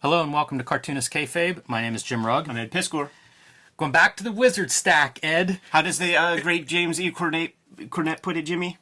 Hello and welcome to Cartoonist Kayfabe. My name is Jim Rugg. I'm Ed Piskor. Going back to the wizard stack, Ed. How does the uh, great James E. Cornette, Cornet put it, Jimmy?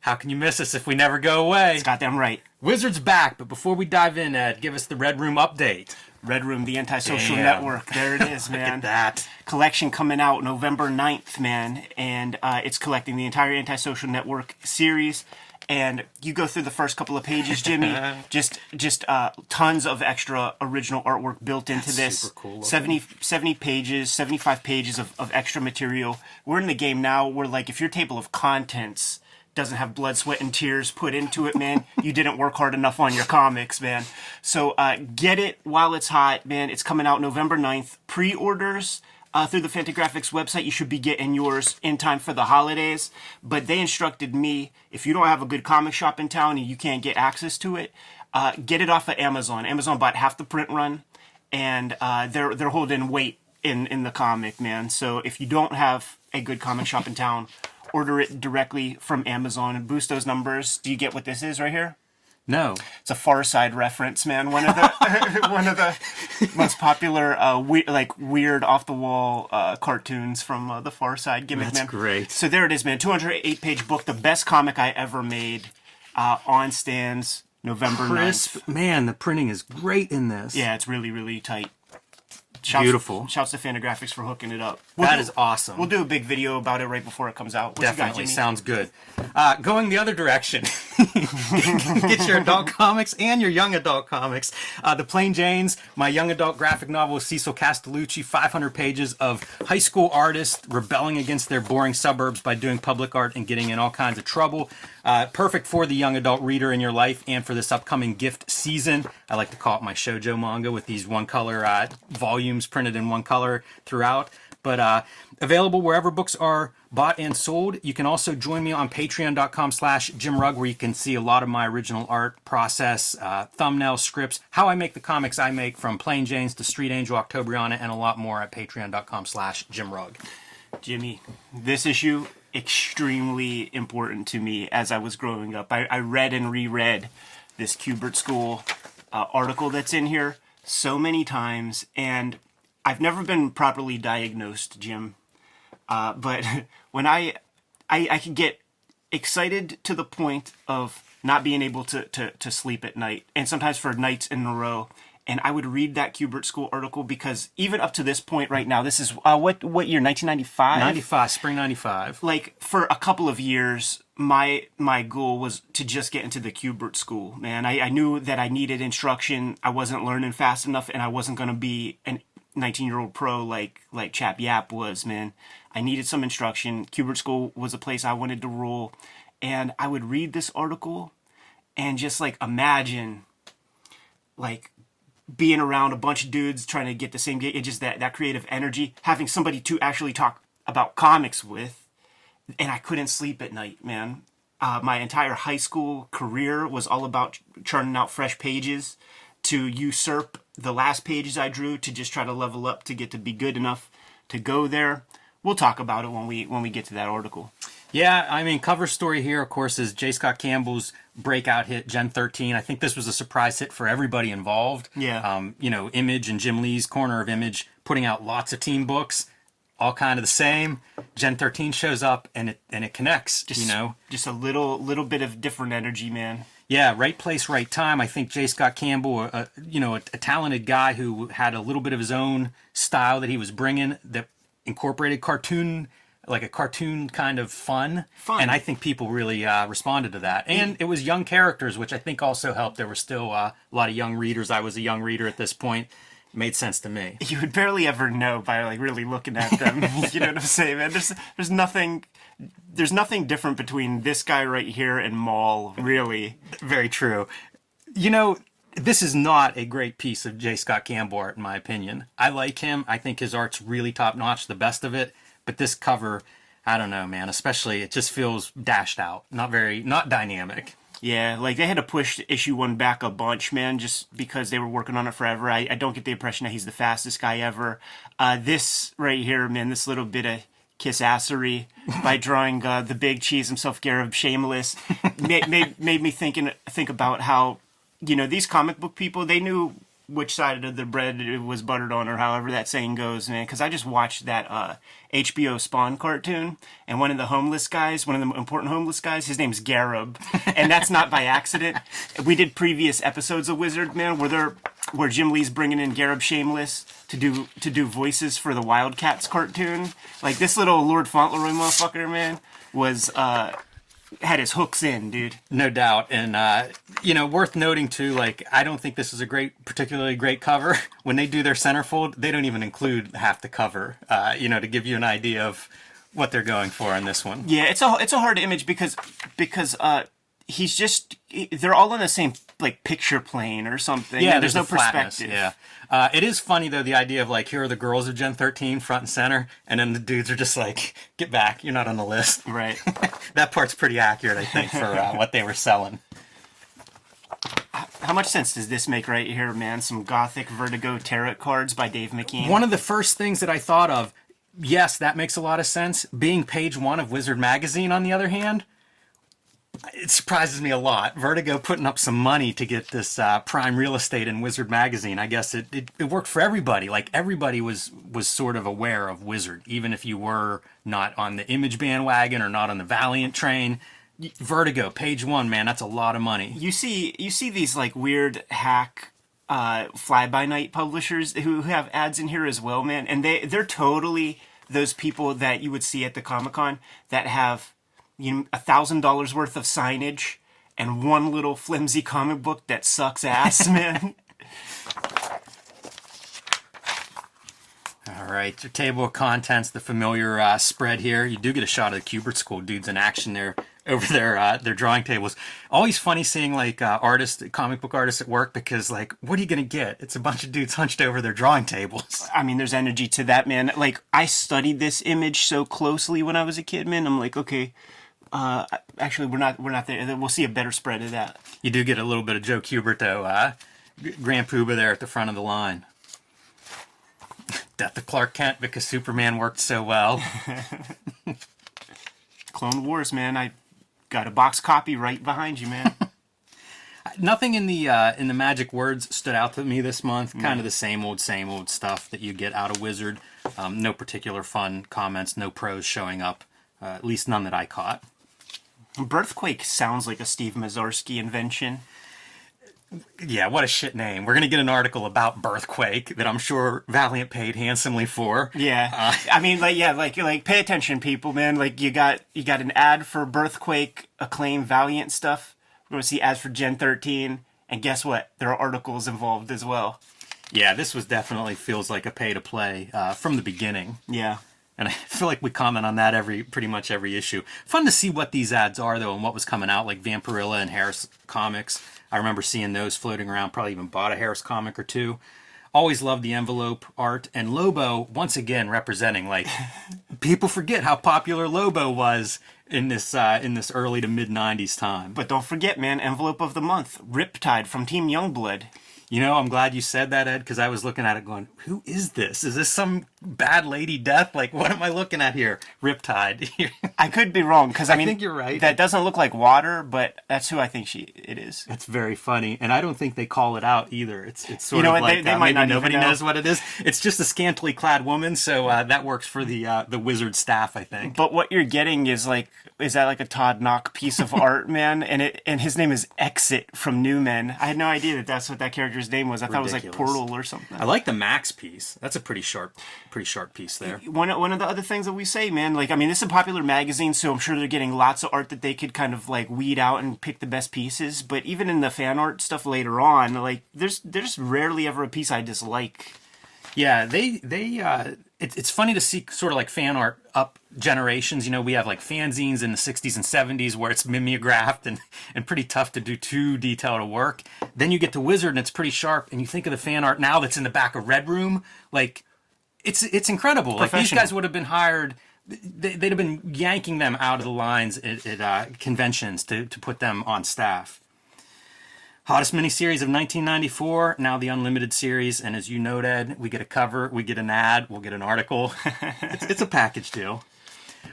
How can you miss us if we never go away? It's goddamn right. Wizard's back, but before we dive in, Ed, give us the Red Room update. Red Room, the antisocial Damn. network. There it is, Look man. at that. Collection coming out November 9th, man. And uh, it's collecting the entire antisocial network series. And you go through the first couple of pages, Jimmy. just just uh, tons of extra original artwork built into That's this. super cool looking. 70, 70 pages, 75 pages of, of extra material. We're in the game now where, like, if your table of contents doesn't have blood, sweat, and tears put into it, man, you didn't work hard enough on your comics, man. So uh, get it while it's hot, man. It's coming out November 9th. Pre orders. Uh, through the Fantagraphics website, you should be getting yours in time for the holidays. But they instructed me if you don't have a good comic shop in town and you can't get access to it, uh, get it off of Amazon. Amazon bought half the print run, and uh, they're they're holding weight in in the comic, man. So if you don't have a good comic shop in town, order it directly from Amazon and boost those numbers. Do you get what this is right here? No. It's a Far Side reference, man. One of the one of the most popular, uh, we- like weird off the wall uh, cartoons from uh, the Far Side gimmick, That's man. great. So there it is, man. 208 page book, the best comic I ever made, uh, on stands November 9th. Man, the printing is great in this. Yeah, it's really really tight. Shouts, Beautiful. Shouts to Fantagraphics for hooking it up. We'll That do- is awesome. We'll do a big video about it right before it comes out. What you got, Definitely sounds good. Uh, going the other direction, get your adult comics and your young adult comics. Uh, the Plain Janes, my young adult graphic novel with Cecil Castellucci, 500 pages of high school artists rebelling against their boring suburbs by doing public art and getting in all kinds of trouble. Uh, perfect for the young adult reader in your life and for this upcoming gift season. I like to call it my shojo manga with these one color uh, volumes printed in one color throughout but uh, available wherever books are bought and sold. You can also join me on patreon.com slash Jim Rugg, where you can see a lot of my original art process, uh, thumbnail scripts, how I make the comics I make from Plain Janes to Street Angel, Octobriana, and a lot more at patreon.com slash Jim Rugg. Jimmy, this issue extremely important to me as I was growing up. I, I read and reread this Kubert School uh, article that's in here so many times, and I've never been properly diagnosed, Jim. Uh, but when I, I I could get excited to the point of not being able to, to, to sleep at night, and sometimes for nights in a row. And I would read that Kubert School article because even up to this point right now, this is uh, what what year? 1995. 95, spring 95. Like for a couple of years, my my goal was to just get into the Kubert School. Man, I, I knew that I needed instruction. I wasn't learning fast enough, and I wasn't going to be an 19 year old pro like like Chap Yaep was. Man, I needed some instruction. Kubert School was a place I wanted to roll, and I would read this article and just like imagine like being around a bunch of dudes trying to get the same gig, and just that that creative energy, having somebody to actually talk about comics with, and I couldn't sleep at night, man. Uh, my entire high school career was all about churning out fresh pages to usurp the last pages I drew to just try to level up to get to be good enough to go there. We'll talk about it when we when we get to that article. Yeah, I mean, cover story here, of course, is J. Scott Campbell's breakout hit, Gen 13. I think this was a surprise hit for everybody involved. Yeah. Um, you know, Image and Jim Lee's corner of Image putting out lots of team books, all kind of the same. Gen 13 shows up and it and it connects. you know, just a little little bit of different energy, man. yeah, right place, right time. I think J. Scott Campbell, a, you know, a, a talented guy who had a little bit of his own style that he was bringing that incorporated cartoon, like a cartoon kind of fun. Fun. And I think people really uh, responded to that. And it was young characters, which I think also helped. There were still uh, a lot of young readers. I was a young reader at this point. It made sense to me. you would barely ever know by like really looking at them. you know what I'm saying, man? There's there's nothing there's nothing different between this guy right here and Maul, really. Very true. You know, this is not a great piece of J. Scott Campbell art, in my opinion. I like him. I think his art's really top notch, the best of it. But this cover, I don't know, man. Especially, it just feels dashed out. Not very, not dynamic. Yeah, like they had to push issue one back a bunch, man, just because they were working on it forever. I, I don't get the impression that he's the fastest guy ever. Uh, this right here, man, this little bit of kiss assery by drawing uh, the big cheese himself, Gareb Shamus, made, made made me thinking think about how you know these comic book people they knew which side of the bread it was buttered on, or however that saying goes, man. Because I just watched that uh, HBO Spawn cartoon, and one of the homeless guys, one of the important homeless guys, his name's Gareb, and that's not by accident. We did previous episodes of Wizard Man where they're where Jim Lee's bringing in Gareb Shamus to do to do voices for the Wildcats cartoon. Like this little Lord Fauntleroy motherfucker, man, was uh had his hooks in, dude. No doubt, and uh, you know, worth noting too. Like, I don't think this is a great, particularly great cover. When they do their centerfold, they don't even include half the cover. Uh, you know, to give you an idea of what they're going for on this one. Yeah, it's a it's a hard image because because uh he's just they're all on the same like picture plane or something. Yeah, there's, there's no flatness, perspective. Yeah, uh, it is funny though the idea of like here are the girls of Gen 13 front and center, and then the dudes are just like get back, you're not on the list. Right. that part's pretty accurate, I think, for uh, what they were selling. How much sense does this make right here, man? Some gothic Vertigo tarot cards by Dave McKean. One of the first things that I thought of, yes, that makes a lot of sense. Being page one of Wizard Magazine, on the other hand, it surprises me a lot. Vertigo putting up some money to get this uh, prime real estate in Wizard Magazine. I guess it, it, it worked for everybody. Like everybody was was sort of aware of Wizard, even if you were not on the Image bandwagon or not on the Valiant train. Vertigo, page one, man, that's a lot of money. you see you see these like weird hack uh fly by night publishers who have ads in here as well, man. And they they're totally those people that you would see at the Comic Con that have you know a thousand dollars worth of signage and one little flimsy comic book that sucks ass, man. All right, your table of contents, the familiar uh, spread here. You do get a shot of the Kubert School dudes in action there over their uh, their drawing tables. Always funny seeing like uh, artists, comic book artists at work because like, what are you gonna get? It's a bunch of dudes hunched over their drawing tables. I mean, there's energy to that, man. Like, I studied this image so closely when I was a kid, man. I'm like, okay, uh, actually, we're not, we're not there. We'll see a better spread of that. You do get a little bit of Joe Kubert though, uh, Grand Pooba there at the front of the line. Death of Clark Kent because Superman worked so well. Clone Wars, man. I got a box copy right behind you, man. Nothing in the uh, in the magic words stood out to me this month. Kind of the same old, same old stuff that you get out of Wizard. Um, no particular fun comments, no pros showing up. Uh, at least none that I caught. Birthquake sounds like a Steve Massarsky invention. Yeah, what a shit name. We're gonna get an article about Birthquake that I'm sure Valiant paid handsomely for. Yeah, I mean, like, yeah, like, like, pay attention, people, man. Like, you got, you got an ad for Birthquake, Acclaim, Valiant stuff. We're gonna see ads for Gen 13, and guess what? There are articles involved as well. Yeah, this was definitely feels like a pay to play uh, from the beginning. Yeah. And I feel like we comment on that every pretty much every issue. Fun to see what these ads are though, and what was coming out, like Vampirella and Harris Comics. I remember seeing those floating around. Probably even bought a Harris comic or two. Always loved the envelope art and Lobo once again representing like people forget how popular Lobo was in this uh, in this early to mid '90s time. But don't forget, man, envelope of the month, Riptide from Team Youngblood. You know, I'm glad you said that, Ed, because I was looking at it going, who is this? Is this some bad lady death? Like, what am I looking at here? Riptide. I could be wrong because I, mean, think you're right. That doesn't look like water, but that's who I think she it is. That's very funny, and I don't think they call it out either. It's it's sort You know of what, they- like they uh, might not nobody know. knows what it is. It's just a scantily clad woman, so uh, that works for the uh, the wizard staff, I think. But what you're getting is like, is that like a Todd Nauck piece of art, man? And it and his name is Exit from New Men. I had no idea that that's what that character's name was. I thought it was like Portal or something. I like the Max piece. That's a pretty sharp, pretty sharp piece there. one one of the other things that we say, man, like I mean, this is a popular magazine, so I'm sure they're getting lots of art that they could kind of like weed out and pick the best pieces. But even in the fan art stuff later on, like there's there's rarely ever a piece I dislike. Yeah, they they uh it, it's funny to see sort of like fan art up generations. You know, we have like fanzines in the 60s and 70s where it's mimeographed and and pretty tough to do too detailed a work. Then you get to Wizard and it's pretty sharp and you think of the fan art now that's in the back of Red Room, like it's it's incredible. Like these guys would have been hired they, they'd have been yanking them out of the lines at, at uh, conventions to, to put them on staff. Hottest miniseries of 1994, now the Unlimited series. And as you noted, we get a cover, we get an ad, we'll get an article. it's, it's a package deal.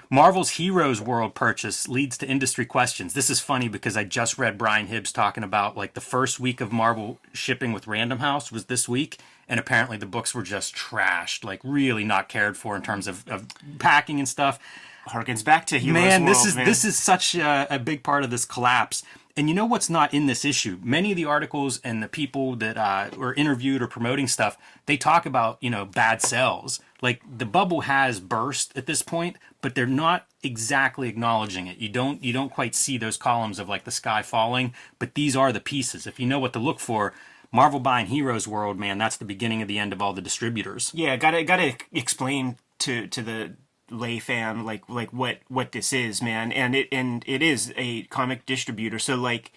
Marvel's Heroes World purchase leads to industry questions. This is funny because I just read Brian Hibbs talking about like the first week of Marvel shipping with Random House was this week, and apparently the books were just trashed, like really not cared for in terms of, of packing and stuff. Harkens back to Heroes man, this is man. this is such a, a big part of this collapse. And you know what's not in this issue? Many of the articles and the people that uh, were interviewed or promoting stuff, they talk about you know bad sales. Like the bubble has burst at this point, but they're not exactly acknowledging it. You don't you don't quite see those columns of like the sky falling, but these are the pieces. If you know what to look for, Marvel buying Heroes World, man, that's the beginning of the end of all the distributors. yeah gotta gotta explain to to the lay fan like like what what this is man and it and it is a comic distributor so like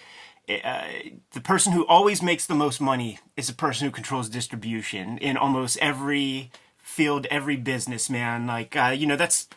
uh, the person who always makes the most money is the person who controls distribution in almost every field every businessman. like uh, you know that's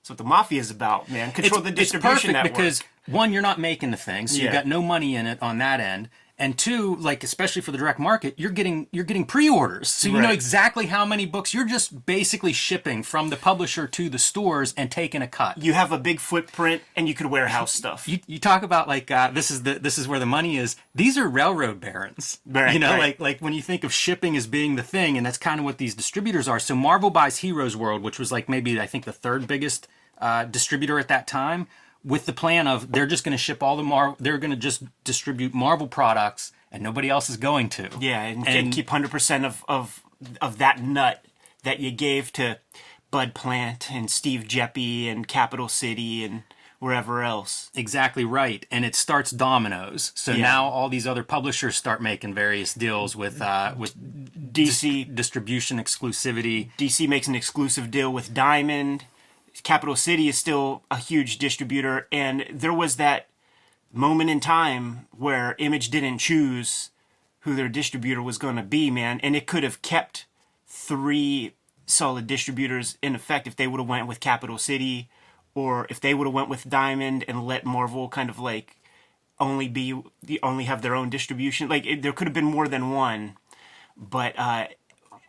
that's what the mafia is about man control the distribution it's perfect network because one, you're not making the thing, so Yeah. you've got no money in it on that end. And two, like especially for the direct market, you're getting you're getting pre-orders, so you know exactly how many books. You're just basically shipping from the publisher to the stores and taking a cut. you have a big footprint and you could warehouse stuff you, you talk about like uh, this is the this is where the money is. These are railroad barons, Right, you know, right. like like when you think of shipping as being the thing, and that's kind of what these distributors are. So Marvel buys Heroes World, which was like maybe I think the third biggest uh, distributor at that time, with the plan of they're just going to ship all the Mar, they're going to just distribute Marvel products, and nobody else is going to. Yeah, and, And- and keep hundred percent of of of that nut that you gave to Bud Plant and Steve Geppi and Capital City and wherever else. Exactly right, and it starts dominoes. So Yeah. now all these other publishers start making various deals with uh, with DC distribution exclusivity. DC makes an exclusive deal with Diamond. Capital City is still a huge distributor, and there was that moment in time where Image didn't choose who their distributor was going to be, man, and it could have kept three solid distributors in effect if they would have went with Capital City, or if they would have went with Diamond and let Marvel kind of like only be the only have their own distribution. Like it, there could have been more than one, but uh,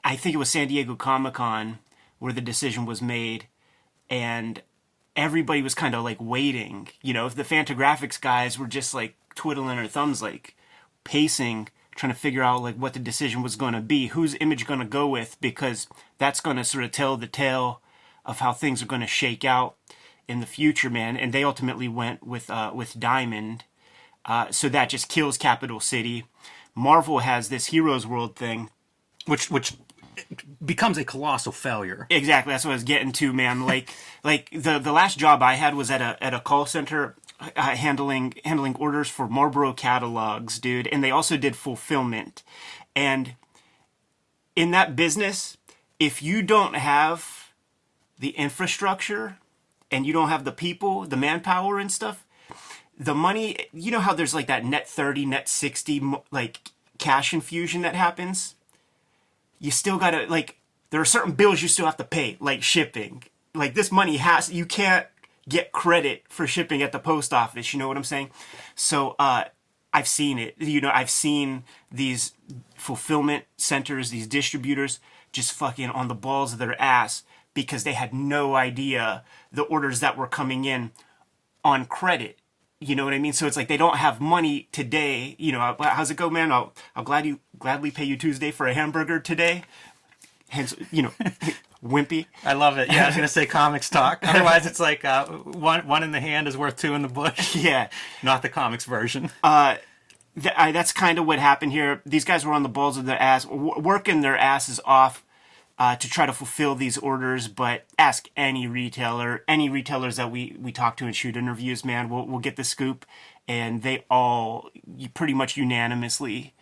I think it was San Diego Comic Con where the decision was made, and everybody was kind of like waiting. You know, if the Fantagraphics guys were just like twiddling their thumbs, like pacing, trying to figure out like what the decision was going to be, whose image going to go with, because that's going to sort of tell the tale of how things are going to shake out in the future, man. And they ultimately went with uh, with Diamond. Uh, so that just kills Capital City. Marvel has this Heroes World thing which which becomes a colossal failure. Exactly, that's what I was getting to, man. Like, like the the last job I had was at a at a call center uh, handling handling orders for Marlboro catalogs, dude, and they also did fulfillment. And in that business, if you don't have the infrastructure and you don't have the people, the manpower and stuff, the money, you know how there's like that net 30, net 60 like cash infusion that happens? You still gotta like there are certain bills you still have to pay like shipping like this money has you can't get credit for shipping at the post office you know what i'm saying so uh i've seen it you know i've seen these fulfillment centers these distributors just fucking on the balls of their ass because they had no idea the orders that were coming in on credit. You know what I mean? So it's like they don't have money today. You know, how's it go, man? I'll I'll glad you gladly pay you Tuesday for a hamburger today. Hence, you know, wimpy. I love it. Yeah, I was gonna say comics talk. Otherwise, it's like uh, one one in the hand is worth two in the bush. Yeah, Not the comics version. Th- I, that's kind of what happened here. These guys were on the balls of their ass, w- working their asses off uh, to try to fulfill these orders. But ask any retailer, any retailers that we we talk to and shoot interviews, man, we'll we'll get the scoop, and they all pretty much unanimously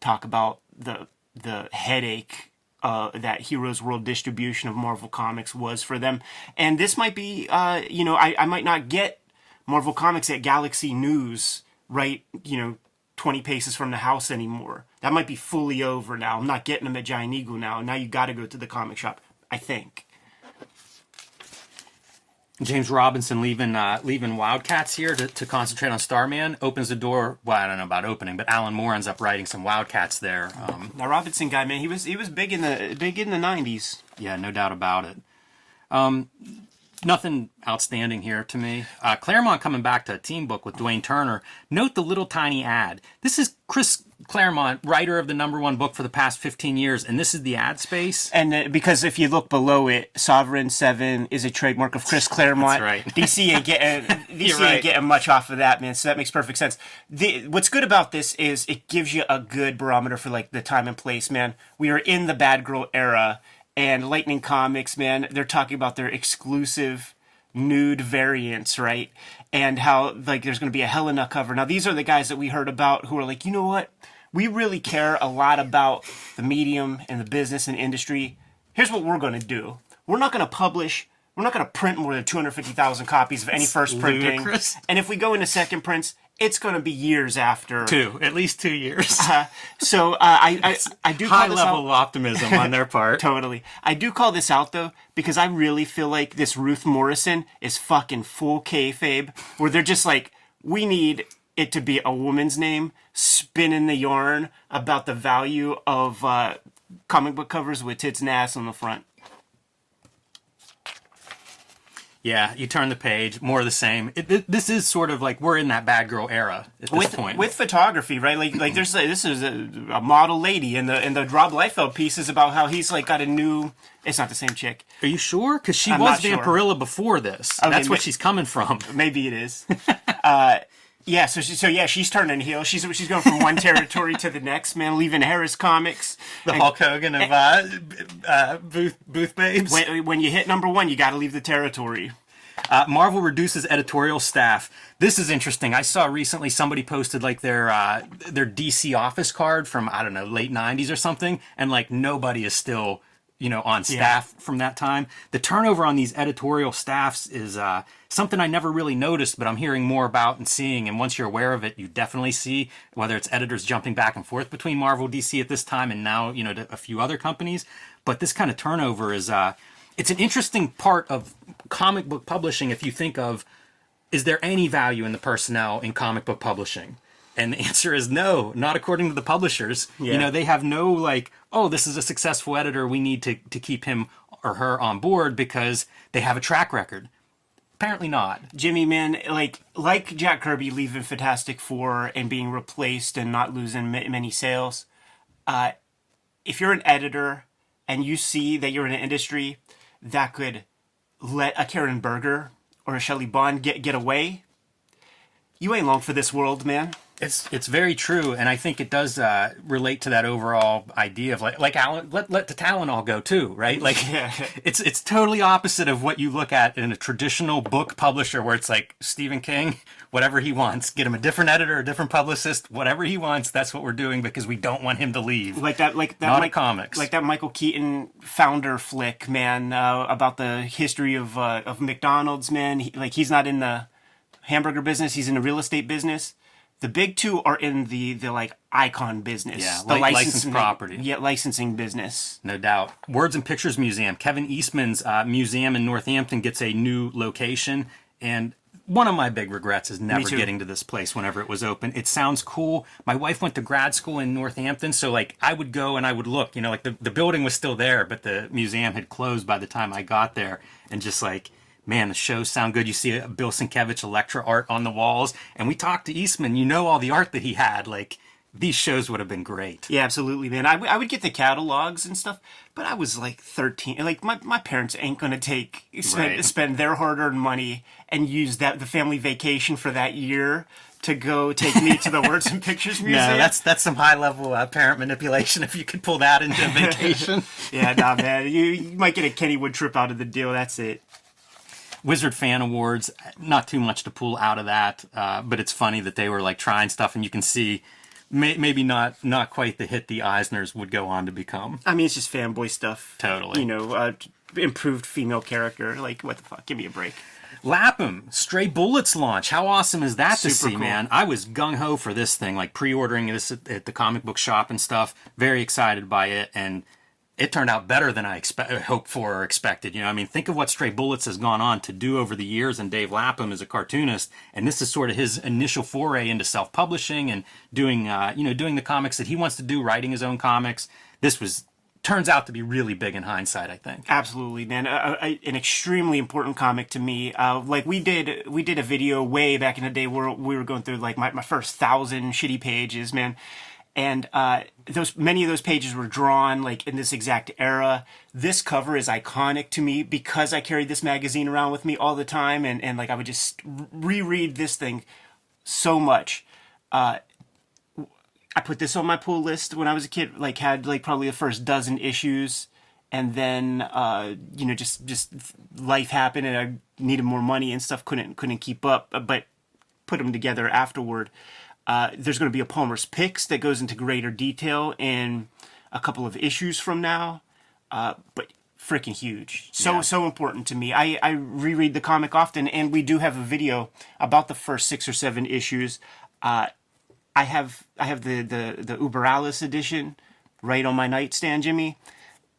talk about the the headache uh, that Heroes World distribution of Marvel Comics was for them. And this might be, uh, you know, I, I might not get Marvel Comics at Galaxy News right, you know, 20 paces from the house anymore. That might be fully over now. I'm not getting them at Giant Eagle now. Now you got to go to the comic shop, I think. James Robinson leaving uh, leaving Wildcats here to, to concentrate on Starman opens the door. Well, I don't know about opening, but Alan Moore ends up writing some Wildcats there. Um, Now Robinson guy, man, he was he was big in the big in the 90s. yeah, no doubt about it. Um, nothing outstanding here to me. Uh, Claremont coming back to a team book with Dwayne Turner. Note the little tiny ad. This is Chris Claremont, writer of the number one book for the past 15 years, and this is the ad space. And uh, because if you look below it, Sovereign Seven is a trademark of Chris Claremont. That's right. DC ain't getting DC right. ain't getting much off of that, man. So that makes perfect sense. The, what's good about this is it gives you a good barometer for like the time and place, man. We are in the bad girl era, and Lightning Comics, man, they're talking about their exclusive nude variants, right? And how like there's going to be a Helena cover. Now these are the guys that we heard about who are like, you know what? We really care a lot about the medium and the business and industry. Here's what we're going to do. We're not going to publish. We're not going to print more than 250,000 copies of any first printing. ludicrous. And if we go into second prints, it's going to be years after. Two, at least two years. So uh, I, I I do call High level optimism on their part. Totally. I do call this out though because I really feel like this Ruth Morrison is fucking full kayfabe, where they're just like, we need it to be a woman's name, spinning the yarn about the value of uh, comic book covers with tits and ass on the front. Yeah, you turn the page, more of the same. It, this is sort of like we're in that bad girl era at this With, point. with photography, right? Like, like there's a, this is a, a model lady, and the and the Rob Liefeld piece is about how he's like got a new. It's not the same chick. Are you sure? Because she I'm was not sure. Vampirella before this. Okay, That's where ma- she's coming from. Maybe it is. uh, yeah. So she, so yeah, she's turning heel. She's she's going from one territory to the next. Man, leaving Harris Comics. The And Hulk Hogan of uh, uh, booth booth babes. When, when you hit number one, you got to leave the territory. Uh, Marvel reduces editorial staff. This is interesting. I saw recently somebody posted like their uh, their DC office card from I don't know late '90s or something, and like nobody is still you know on staff from that time. The turnover on these editorial staffs is uh, something I never really noticed, but I'm hearing more about and seeing. And once you're aware of it, you definitely see whether it's editors jumping back and forth between Marvel, DC at this time, and now you know a few other companies. But this kind of turnover is. Uh, it's an interesting part of comic book publishing if you think of is there any value in the personnel in comic book publishing and the answer is no not according to the publishers Yeah. you know they have no like oh this is a successful editor we need to, to keep him or her on board because they have a track record apparently not Jimmy, man, like like Jack Kirby leaving Fantastic Four and being replaced and not losing ma- many sales. Uh, if you're an editor and you see that you're in an industry that could let a Karen Berger or a Shelly Bond get get away, you ain't long for this world, man. It's it's very true, and I think it does uh, relate to that overall idea of like like Alan, let let the talent all go too, right? Like Yeah. it's it's totally opposite of what you look at in a traditional book publisher, where it's like Stephen King, whatever he wants, get him a different editor, a different publicist, whatever he wants. That's what we're doing because we don't want him to leave. like that like that Not Mike- comics. like that Michael Keaton founder flick man uh, about the history of uh, of McDonald's man he, like he's not in the hamburger business he's in the real estate business the big two are in the the like icon business Yeah, the li- licensed property. yeah licensing business No doubt. Words and Pictures Museum. Kevin Eastman's uh, museum in Northampton gets a new location. And one of my big regrets is never getting to this place whenever it was open. It sounds cool. My wife went to grad school in Northampton. So, like, I would go and I would look. You know, like the, the building was still there, but the museum had closed by the time I got there. And just like, man, the shows sound good. You see a Bill Sienkiewicz Elektra art on the walls. And we talked to Eastman. You know all the art that he had. Like, these shows would have been great. yeah absolutely man I, w- I would get the catalogs and stuff but I was like 13 like my, my parents ain't gonna take spend, Right. spend their hard-earned money and use that the family vacation for that year to go take me to the Words and Pictures Museum. No, that's that's some high level uh, parent manipulation. If you could pull that into a vacation, yeah, nah, man. You, you might get a Kennywood trip out of the deal. That's it. Wizard Fan Awards, not too much to pull out of that, uh, but it's funny that they were like trying stuff, and you can see may, maybe not not quite the hit the Eisners would go on to become. I mean, it's just fanboy stuff. Totally. You know, uh, improved female character. Like, what the fuck? Give me a break. Lapham Stray Bullets launch. How awesome is that to see, cool. man? I was gung ho for this thing, like pre-ordering this at, at the comic book shop and stuff. Very excited by it, and it turned out better than I expect, hoped for or expected. You know, I mean, think of what Stray Bullets has gone on to do over the years, and Dave Lapham is a cartoonist, and this is sort of his initial foray into self-publishing and doing, uh, you know, doing the comics that he wants to do, writing his own comics. This was turns out to be really big in hindsight. I think. Absolutely, man. Uh, uh, an extremely important comic to me. Uh, like we did, we did a video way back in the day where we were going through like my, my first thousand shitty pages, man. And uh, those many of those pages were drawn like in this exact era. This cover is iconic to me because I carried this magazine around with me all the time, and and like I would just reread this thing so much. Uh, I put this on my pull list when I was a kid. Like had like probably the first dozen issues, and then uh, you know just just life happened and I needed more money and stuff. Couldn't couldn't keep up, but put them together afterward. Uh, there's going to be a Palmer's Picks that goes into greater detail in a couple of issues from now, uh, but freaking huge. So yeah. so important to me. I I reread the comic often, and we do have a video about the first six or seven issues. Uh, I have I have the the the Über Alles edition right on my nightstand, Jimmy.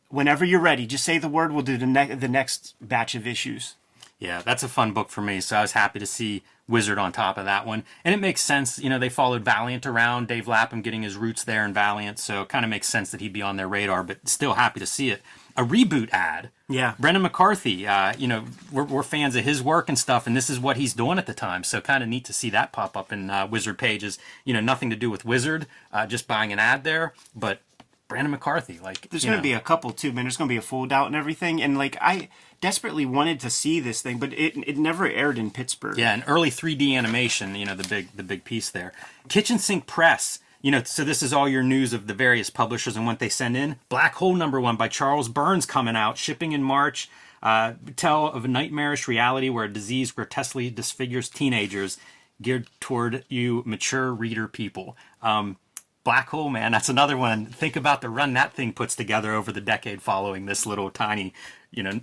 Whenever you're ready, just say the word. We'll do the next the next batch of issues. Yeah, that's a fun book for me. So I was happy to see Wizard on top of that one, and it makes sense. You know, they followed Valiant around, Dave Lapham getting his roots there in Valiant, so it kind of makes sense that he'd be on their radar. But still happy to see it. A reboot ad. Yeah, Brendan McCarthy. Uh, you know, we're, we're fans of his work and stuff, and this is what he's doing at the time. So kind of neat to see that pop up in uh, Wizard pages. You know, nothing to do with Wizard, uh, just buying an ad there, but Brendan McCarthy. Like, there's going to be a couple too, man. There's going to be a fold out and everything. And like, I desperately wanted to see this thing, but it it never aired in Pittsburgh. Yeah, an early 3D animation. You know, the big the big piece there. Kitchen Sink Press. You know, so this is all your news of the various publishers and what they send in. Black Hole number one by Charles Burns coming out, shipping in March. Uh, tell of a nightmarish reality where a disease grotesquely disfigures teenagers, geared toward you mature reader people. Um, Black Hole, man, that's another one. Think about the run that thing puts together over the decade following this little tiny, you know,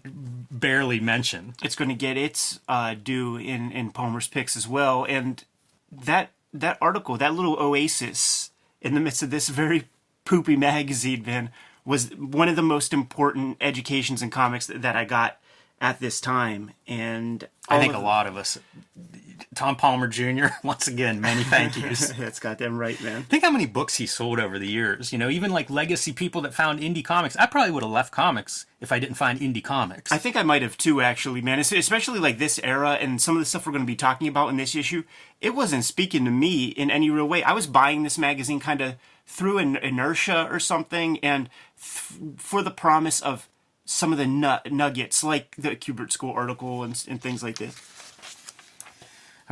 barely mention. It's going to get its uh, due in in Palmer's picks as well, and that that article, that little oasis in the midst of this very poopy magazine, man, was one of the most important educations in comics that, that I got at this time, and I think a lot of us Tom Palmer Jr. Once again, many thank yous. That's goddamn right, man. Think how many books he sold over the years. You know, even like legacy people that found indie comics. I probably would have left comics if I didn't find indie comics. I think I might have too, actually, man. Especially like this era and some of the stuff we're going to be talking about in this issue. It wasn't speaking to me in any real way. I was buying this magazine kind of through an inertia or something, and th- for the promise of some of the nut- nuggets, like the Kubert School article and, and things like this.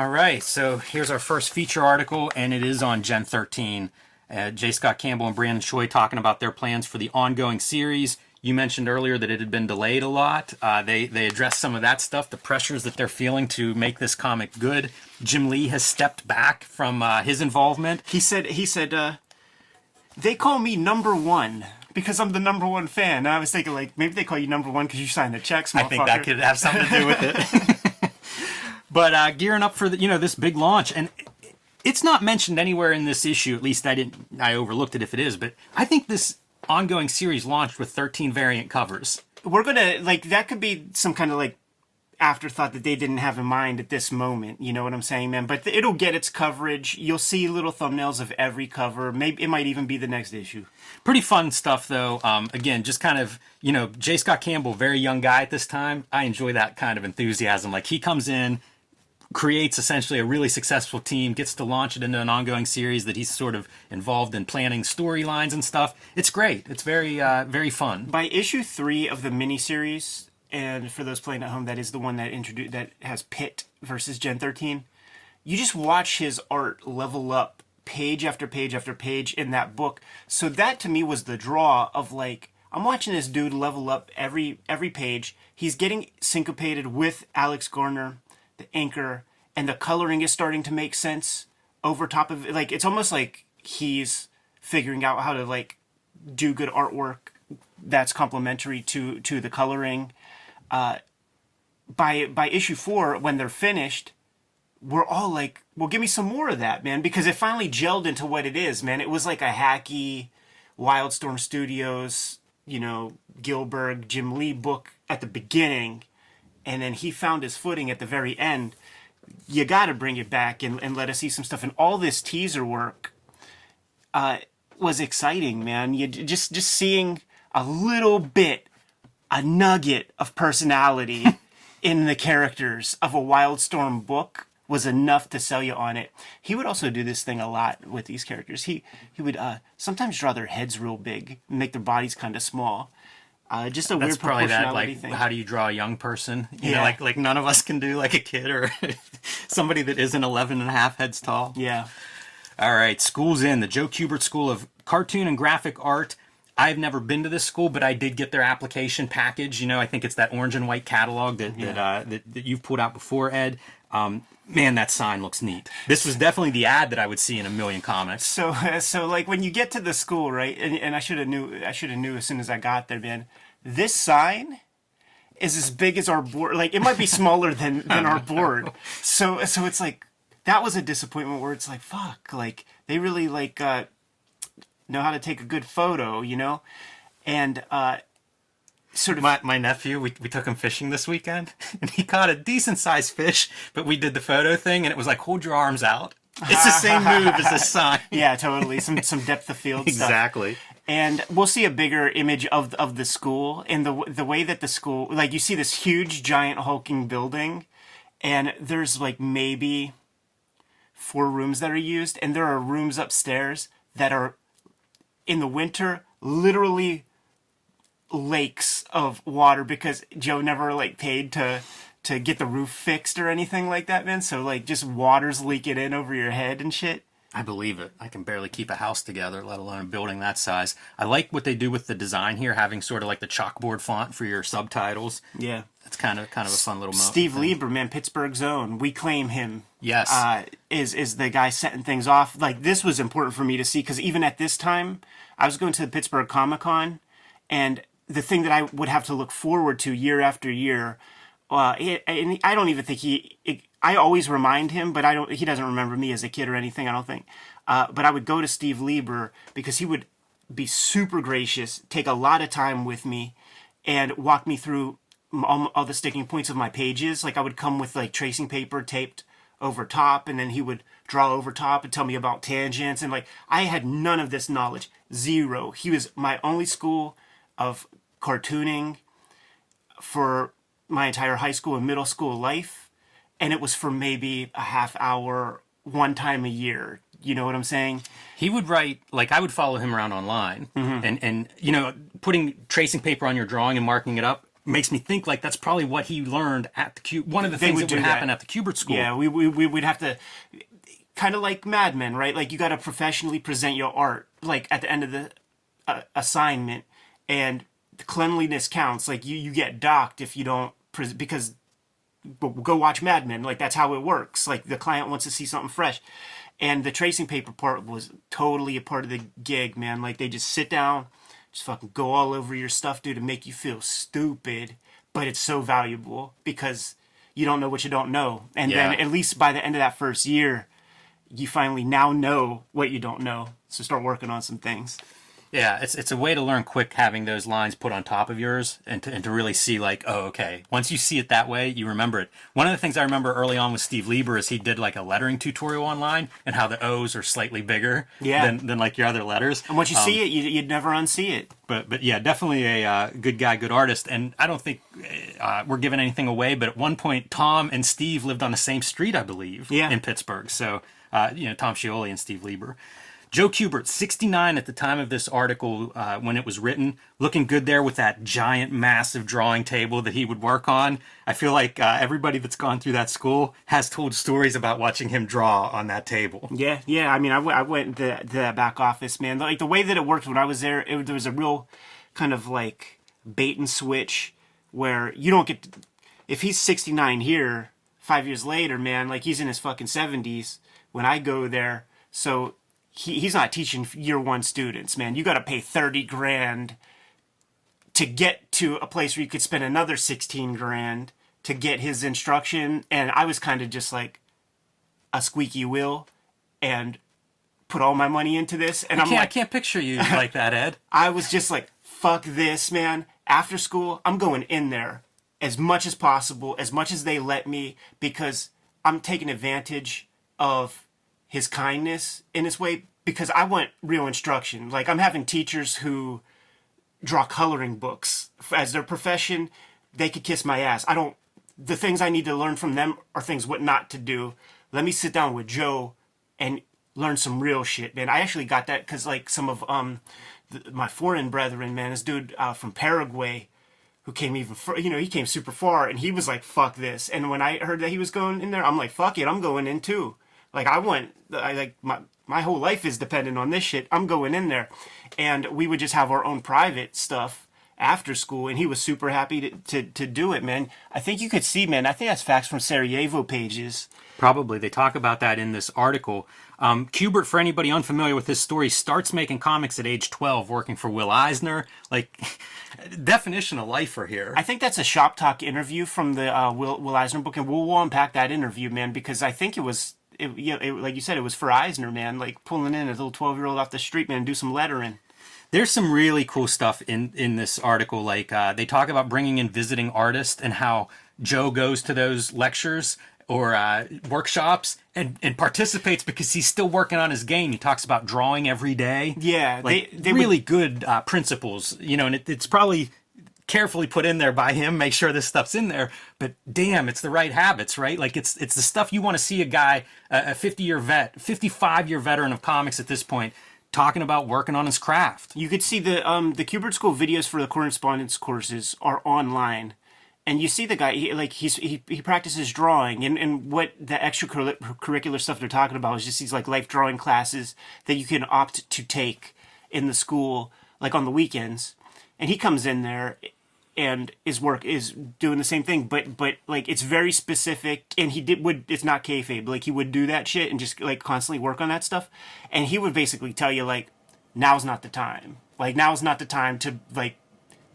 All right, so here's our first feature article, and it is on Gen 13. Uh, J. Scott Campbell and Brandon Choi talking about their plans for the ongoing series. You mentioned earlier that it had been delayed a lot. Uh, they they addressed some of that stuff, the pressures that they're feeling to make this comic good. Jim Lee has stepped back from uh, his involvement. He said he said uh, they call me number one because I'm the number one fan. And I was thinking like maybe they call you number one because you signed the checks. I think that could have something to do with it. but uh, gearing up for the you know this big launch and it's not mentioned anywhere in this issue at least i didn't i overlooked it if it is but i think this ongoing series launched with 13 variant covers we're gonna like that could be some kind of like afterthought that they didn't have in mind at this moment. You know what I'm saying, man? But it'll get its coverage. You'll see little thumbnails of every cover. Maybe it might even be the next issue. Pretty fun stuff, though. Um, again, just kind of you know, J. Scott Campbell, very young guy at this time. I enjoy that kind of enthusiasm. Like he comes in, creates essentially a really successful team, gets to launch it into an ongoing series that he's sort of involved in planning storylines and stuff. It's great. It's very uh, very fun. By issue three of the miniseries, and for those playing at home, that is the one that introduced that has Pitt versus Gen 13. You just watch his art level up page after page after page in that book. So that to me was the draw of like I'm watching this dude level up every every page. He's getting syncopated with Alex Garner the anchor, and the coloring is starting to make sense over top of it. Like it's almost like he's figuring out how to like do good artwork that's complementary to to the coloring. Uh, by by issue four, when they're finished, we're all like, "Well, give me some more of that, man," because it finally gelled into what it is, man. It was like a hacky Wildstorm Studios, you know, Gilbert, Jim Lee book at the beginning, and then he found his footing at the very end. You got to bring it back and, and let us see some stuff. And all this teaser work uh, was exciting, man. You just just seeing a little bit, a nugget of personality in the characters of a Wildstorm book was enough to sell you on it. He would also do this thing a lot with these characters. He he would uh, sometimes draw their heads real big, make their bodies kind of small. Uh, just a That's weird probably that. Like, thing. how do you draw a young person? You Yeah. know, like like none of us can do like a kid or somebody that isn't 11 and a half heads tall. yeah, All right, school's in the Joe Kubert School of Cartoon and Graphic Art. I've never been to this school, but I did get their application package. You know, I think it's that orange and white catalog that that, uh, that, that you've pulled out before, Ed. Um, man, that sign looks neat. This was definitely the ad that I would see in a million comics. so so like when you get to the school, right? And, and I should have knew I should have knew as soon as I got there, man. This sign is as big as our board. Like it might be smaller than than our board. So so it's like that was a disappointment where it's like fuck, like they really like uh, know how to take a good photo, you know, and uh, sort of My, my nephew, we, we took him fishing this weekend, and he caught a decent sized fish, but we did the photo thing, and it was like, hold your arms out. It's the same move as this sign. yeah, totally some some depth of field stuff. Exactly. and we'll see a bigger image of of the school and the the way that the school like you see this huge giant hulking building and there's like maybe four rooms that are used and there are rooms upstairs that are in the winter literally lakes of water because Joe never like paid to to get the roof fixed or anything like that man so like just water's leaking in over your head and shit I believe it. I can barely keep a house together, let alone a building that size. I like what they do with the design here, having sort of like the chalkboard font for your subtitles. yeah It's kind of kind of a fun little moment. Steve Lieberman, Pittsburgh Zone. We claim him. Yes. Uh, is is the guy setting things off? Like this was important for me to see because even at this time, I was going to the Pittsburgh Comic Con, and the thing that I would have to look forward to year after year. Uh, and I don't even think he. It, I always remind him, but I don't. He doesn't remember me as a kid or anything. I don't think. Uh, but I would go to Steve Lieber because he would be super gracious, take a lot of time with me, and walk me through all, all the sticking points of my pages. Like I would come with like tracing paper taped over top, and then he would draw over top and tell me about tangents. And like I had none of this knowledge, zero. He was my only school of cartooning for my entire high school and middle school life, and it was for maybe a half hour one time a year. You know what I'm saying? he would write like I would follow him around online, Mm-hmm. and and you know putting tracing paper on your drawing and marking it up makes me think like that's probably what he learned at the Q. One of the things would that would happen that. at the Kubert School. Yeah, we, we, we would have to kind of like Mad Men, right? Like you got to professionally present your art, like at the end of the uh, assignment, and cleanliness counts. Like you, you get docked if you don't pres because but go watch Mad Men. Like that's how it works. Like the client wants to see something fresh, and the tracing paper part was totally a part of the gig, man. Like they just sit down, just fucking go all over your stuff, dude, to make you feel stupid. But it's so valuable because you don't know what you don't know, and Yeah. then at least by the end of that first year, you finally now know what you don't know. So start working on some things. Yeah, it's it's a way to learn quick having those lines put on top of yours and to, and to really see like, oh, okay. Once you see it that way, you remember it. One of the things I remember early on with Steve Lieber is he did like a lettering tutorial online and how the O's are slightly bigger Yeah. than, than like your other letters. And once you Um, see it, you, you'd never unsee it. but but yeah, definitely a uh, good guy, good artist. And I don't think uh, we're giving anything away. But at one point, Tom and Steve lived on the same street, I believe, Yeah. in Pittsburgh. So uh, you know, Tom Scioli and Steve Lieber. Joe Kubert, 69 at the time of this article uh, when it was written, looking good there with that giant, massive drawing table that he would work on. I feel like uh, everybody that's gone through that school has told stories about watching him draw on that table. Yeah, yeah. I mean, I, w- I went to, to that back office, man. Like the way that it worked when I was there, it, there was a real kind of like bait and switch where you don't get. To, if he's 69 here, five years later, man, like he's in his fucking 70s when I go there. So he, he's not teaching year one students, man. You got to pay 30 grand to get to a place where you could spend another 16 grand to get his instruction. And I was kind of just like a squeaky wheel and put all my money into this. And I I'm can't, I can't picture you like that, Ed. I was just like, fuck this, man. After school, I'm going in there as much as possible, as much as they let me, because I'm taking advantage of his kindness in this way because I want real instruction. Like I'm having teachers who draw coloring books as their profession. They could kiss my ass. I don't. The things I need to learn from them are things what not to do. Let me sit down with Joe and learn some real shit, man. I actually got that because like some of um my foreign brethren, man, this dude uh, from Paraguay who came even you know, he came super far and he was like, fuck this. And when I heard that he was going in there, I'm like, fuck it, I'm going in too. Like I went, I like my, my whole life is dependent on this shit. I'm going in there. And we would just have our own private stuff after school and he was super happy to, to, to do it, man. I think you could see, man, I think that's facts from Sarajevo pages. Probably. They talk about that in this article. Um, Kubert, for anybody unfamiliar with his story, starts making comics at age 12, working for Will Eisner. Like, definition of lifer here. I think that's a shop talk interview from the uh, Will, Will Eisner book, and we'll, we'll unpack that interview, man, because I think it was, it, you know, it, like you said, it was for Eisner, man, like pulling in a little 12 year old off the street, man, and do some lettering. There's some really cool stuff in, in this article. Like, uh, they talk about bringing in visiting artists and how Joe goes to those lectures or uh, workshops and, and participates because he's still working on his game. He talks about drawing every day. Yeah, like they, they really would, good uh, principles, you know, and it, it's probably carefully put in there by him. Make sure this stuff's in there, but damn, it's the right habits, right? Like it's it's the stuff you want to see a guy, a 50 year vet, 55 year veteran of comics at this point. Talking about working on his craft. You could see the um the Kubert School videos for the correspondence courses are online and you see the guy he, like he's he, he practices drawing and, and what the extracurricular stuff they're talking about is just these like life drawing classes that you can opt to take in the school like on the weekends and he comes in there and his work is doing the same thing but but like it's very specific and he did would it's not kayfabe like he would do that shit and just like constantly work on that stuff and he would basically tell you like now's not the time like now's not the time to like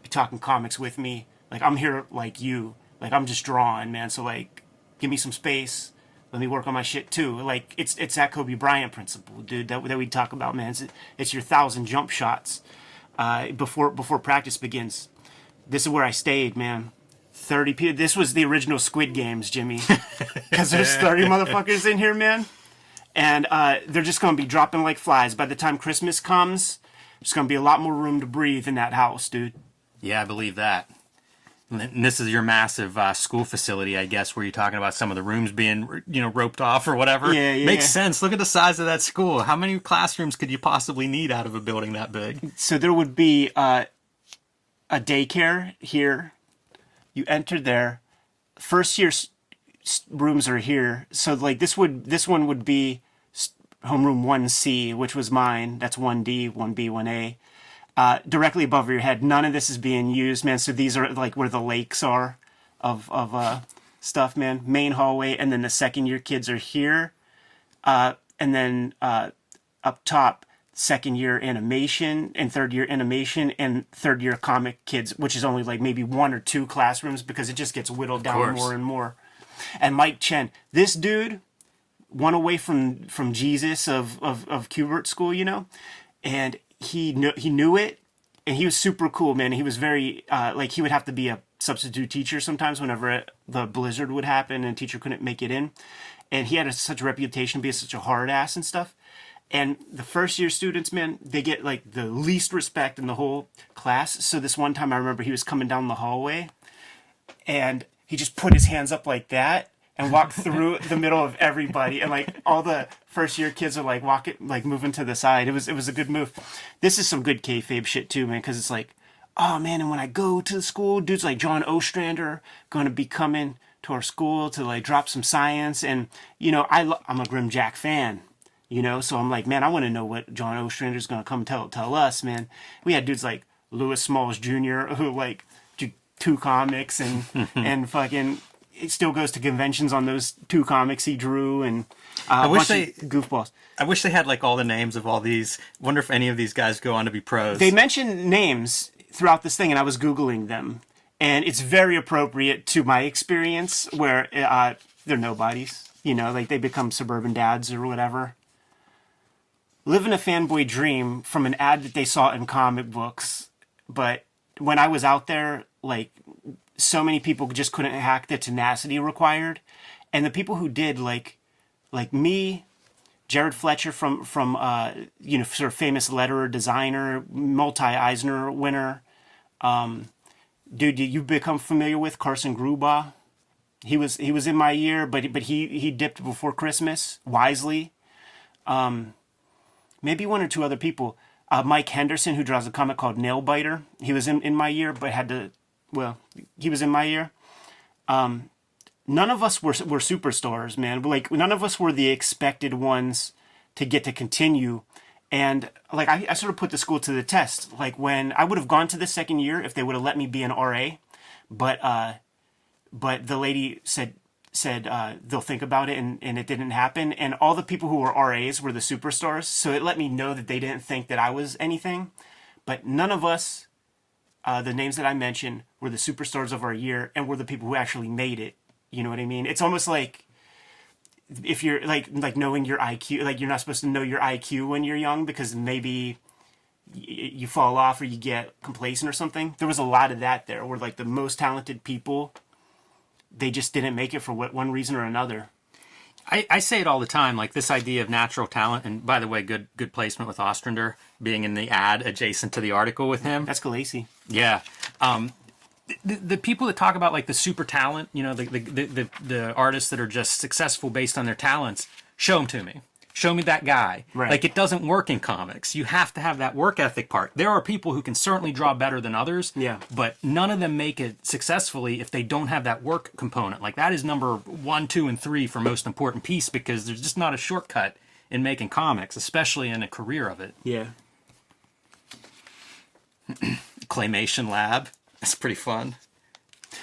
be talking comics with me like I'm here like you. Like I'm just drawing, man. So like, give me some space. Let me work on my shit too. Like it's it's that Kobe Bryant principle, dude. That that we talk about, man. It's, it's your thousand jump shots uh, before before practice begins. This is where I stayed, man. 30 people. This was the original Squid Games, Jimmy. Because there's 30 motherfuckers in here, man. And uh, they're just going to be dropping like flies. By the time Christmas comes, there's going to be a lot more room to breathe in that house, dude. Yeah, I believe that. And this is your massive uh, school facility, I guess, where you're talking about some of the rooms being, you know, roped off or whatever. Yeah, yeah. Makes sense. Look at the size of that school. How many classrooms could you possibly need out of a building that big? So there would be uh, a daycare here. You enter there. First year rooms are here. So like this would this one would be homeroom one C, which was mine. That's one D, one B, one A uh, directly above your head. None of this is being used, man. So these are like where the lakes are of of uh, stuff, man. Main hallway, and then the second year kids are here, uh, and then uh, up top, second year animation and third year animation and third year comic kids, which is only like maybe one or two classrooms because it just gets whittled down more and more. And Mike Chen, this dude, one away from from Jesus of of of Kubert School, you know, and he knew he knew it, and he was super cool, man. He was very uh, like he would have to be a substitute teacher sometimes whenever the blizzard would happen and teacher couldn't make it in, and he had a, such a reputation being such a hard ass and stuff. And the first year students, man, they get like the least respect in the whole class. So this one time, I remember he was coming down the hallway, and he just put his hands up like that and walked through the middle of everybody. And like all the first year kids are like walking like moving to the side. It was it was a good move. This is some good kayfabe shit too man because it's like oh man and when i go to the school dudes like john ostrander going to be coming to our school to like drop some science. And you know I lo- i'm a grimjack fan you know so i'm like man i want to know what john ostrander's going to come tell tell us man we had dudes like louis smalls jr who like two comics and and fucking it still goes to conventions on those two comics he drew and uh, I wish they goofballs. I wish they had like all the names of all these. Wonder if any of these guys go on to be pros. They mention names throughout this thing, and I was googling them, and it's very appropriate to my experience where uh, they're nobodies. You know, like they become suburban dads or whatever. Living a fanboy dream from an ad that they saw in comic books, but when I was out there, like so many people just couldn't hack the tenacity required, and the people who did, like like me, Jared Fletcher from from uh, you know sort of famous letterer, designer, multi Eisner winner, Um, dude, you become familiar with Carson Gruba? He was he was in my year, but but he he dipped before Christmas wisely. Um, maybe one or two other people. Uh, Mike Henderson, who draws a comic called Nail Biter, he was in, in my year, but had to. Well, he was in my year. Um, none of us were were superstars, man. Like none of us were the expected ones to get to continue. And like I, I sort of put the school to the test. Like when I would have gone to the second year if they would have let me be an RA, but uh, but the lady said said uh, they'll think about it and, and it didn't happen. And all the people who were ras were the superstars. So it let me know that they didn't think that i was anything. But none of us uh, the names that i mentioned were the superstars of our year and were the people who actually made it. You know what i mean? It's almost like if you're like like knowing your iq like you're not supposed to know your iq when you're young because maybe you fall off or you get complacent or something. There was a lot of that there where like the most talented people they just didn't make it for what, one reason or another. I, I, say it all the time, like this idea of natural talent. And by the way, good good placement with Ostrander being in the ad adjacent to the article with him. That's Gulacy. Yeah. Um, the, the people that talk about like the super talent, you know, the, the the the artists that are just successful based on their talents, show them to me show me that guy. Right. Like it doesn't work in comics. You have to have that work ethic part. There are people who can certainly draw better than others. Yeah. But none of them make it successfully if they don't have that work component. Like that is number one, two, and three for most important piece because there's just not a shortcut in making comics, especially in a career of it. Yeah. Claymation Lab. That's pretty fun.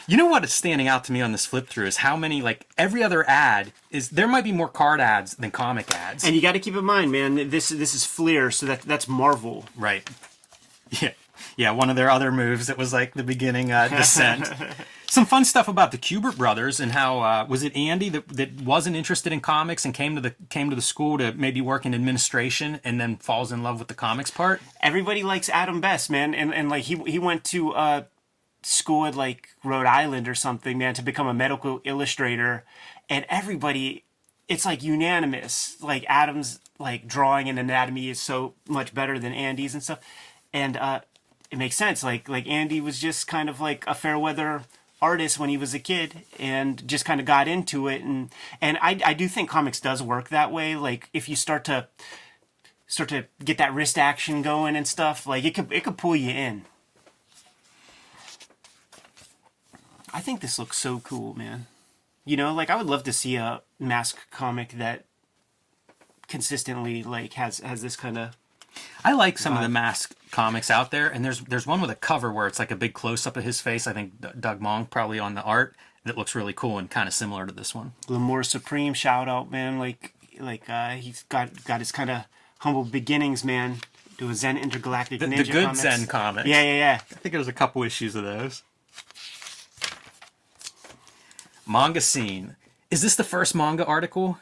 You know what is standing out to me on this flip through is how many like every other ad is there might be more card ads than comic ads. And you got to keep in mind, man, this this is Fleer, so that that's Marvel. Right. Yeah. Yeah, one of their other moves that was like the beginning uh, descent. Some fun stuff about the Kubert brothers and how uh, was it Andy that, that wasn't interested in comics and came to the came to the school to maybe work in administration and then falls in love with the comics part. Everybody likes Adam Best, man, and and like he he went to uh, school at like Rhode Island or something, man, to become a medical illustrator, and everybody, it's like unanimous. Like Adam's like drawing and anatomy is so much better than Andy's and stuff, and uh, it makes sense. Like like Andy was just kind of like a fair weather artist when he was a kid and just kind of got into it and and I I do think comics does work that way like if you start to start to get that wrist action going and stuff like it could it could pull you in I think this looks so cool, man. You know, like I would love to see a mask comic that consistently like has has this kind of I like some vibe. of the mask comics out there, and there's there's one with a cover where it's like a big close up of his face. I think Doug Mahnke probably on the art that looks really cool and kind of similar to this one. Lamore Supreme shout out, man. Like like uh, he's got got his kind of humble beginnings, man. Do a Zen Intergalactic the, Ninja. The good comics. Zen comics. Yeah, yeah, yeah. I think there's a couple issues of those. Manga scene. Is this the first manga article?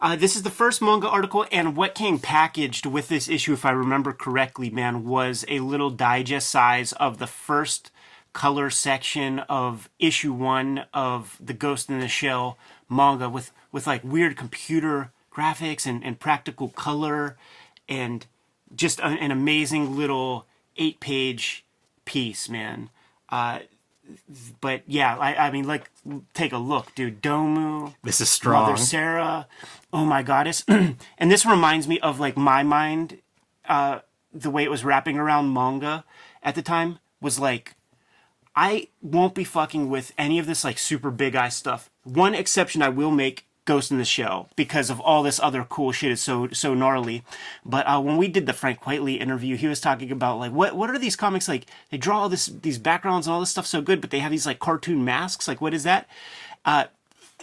Uh, this is the first manga article, and what came packaged with this issue, if I remember correctly, man, was a little digest size of the first color section of issue one of the Ghost in the Shell manga with, with like weird computer graphics and, and practical color and just a, an amazing little eight page piece, man. Uh, but yeah, I, I mean, like, take a look, dude. Domu. This is strong. Mother Sarah. Oh my goddess. and this reminds me of like my mind. Uh, the way it was wrapping around manga at the time was like, I won't be fucking with any of this like super big eye stuff. One exception I will make Ghost in the Shell because of all this other cool shit is so so gnarly. But uh, when we did the Frank Quitely interview, he was talking about like what what are these comics like? They draw all this these backgrounds and all this stuff so good, but they have these like cartoon masks. Like what is that? Uh,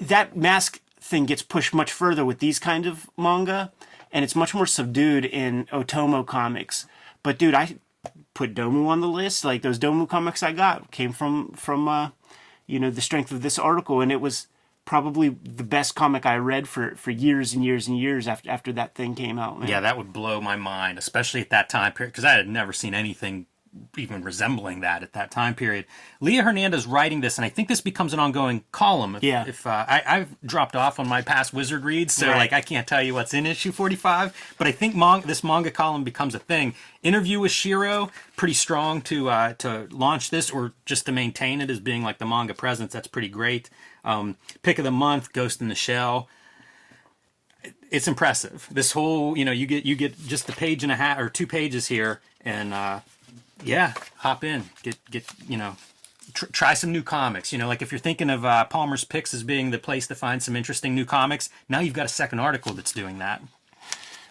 that mask thing gets pushed much further with these kind of manga, and it's much more subdued in Otomo comics. But dude, I put Domu on the list. Like those Domu comics I got came from from uh, you know the strength of this article, and it was probably the best comic I read for, for years and years and years after after that thing came out. Man. Yeah, that would blow my mind, especially at that time period, because I had never seen anything even resembling that at that time period. Lea Hernandez writing this, and I think this becomes an ongoing column. If, Yeah. If uh, I, I've dropped off on my past Wizard reads, so Right. like I can't tell you what's in issue 45, but I think mon- this manga column becomes a thing. Interview with Shirow, pretty strong to uh, to launch this or just to maintain it as being like the manga presence. That's pretty great. Um, pick of the month, Ghost in the Shell it's impressive. This whole, you know, you get you get just the page and a half or two pages here, and uh, yeah, hop in, get get you know, tr- try some new comics. You know, like if you're thinking of uh, Palmer's Picks as being the place to find some interesting new comics, now you've got a second article that's doing that.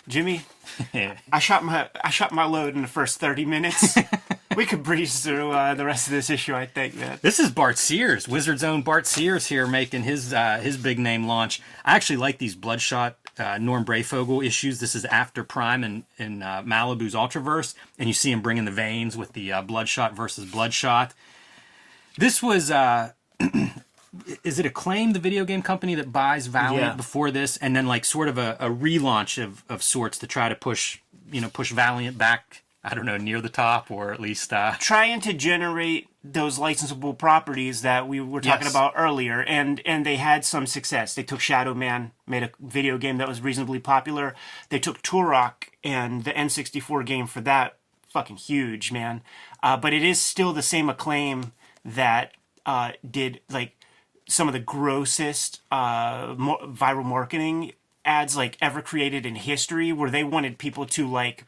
Jimmy, I shot my I shot my load in the first thirty minutes. we could breeze through uh, the rest of this issue, I think, man. This is Bart Sears, Wizard's own Bart Sears here making his uh, his big name launch. I actually like these Bloodshot uh, Norm Breyfogle issues. This is after Prime and in uh, Malibu's Ultraverse, and you see him bringing the veins with the uh, Bloodshot versus Bloodshot. This was. Is it Acclaim, the video game company that buys Valiant Yeah. before this, and then like sort of a, a relaunch of, of sorts to try to push you know push Valiant back? I don't know near the top or at least uh, Trying to generate those licensable properties that we were talking Yes. about earlier, and and they had some success. They took Shadow Man, made a video game that was reasonably popular. They took Turok and the N64 game for that, fucking huge, man. Uh, but it is still the same acclaim that uh, did like some of the grossest uh, mo- viral marketing ads like ever created in history, where they wanted people to like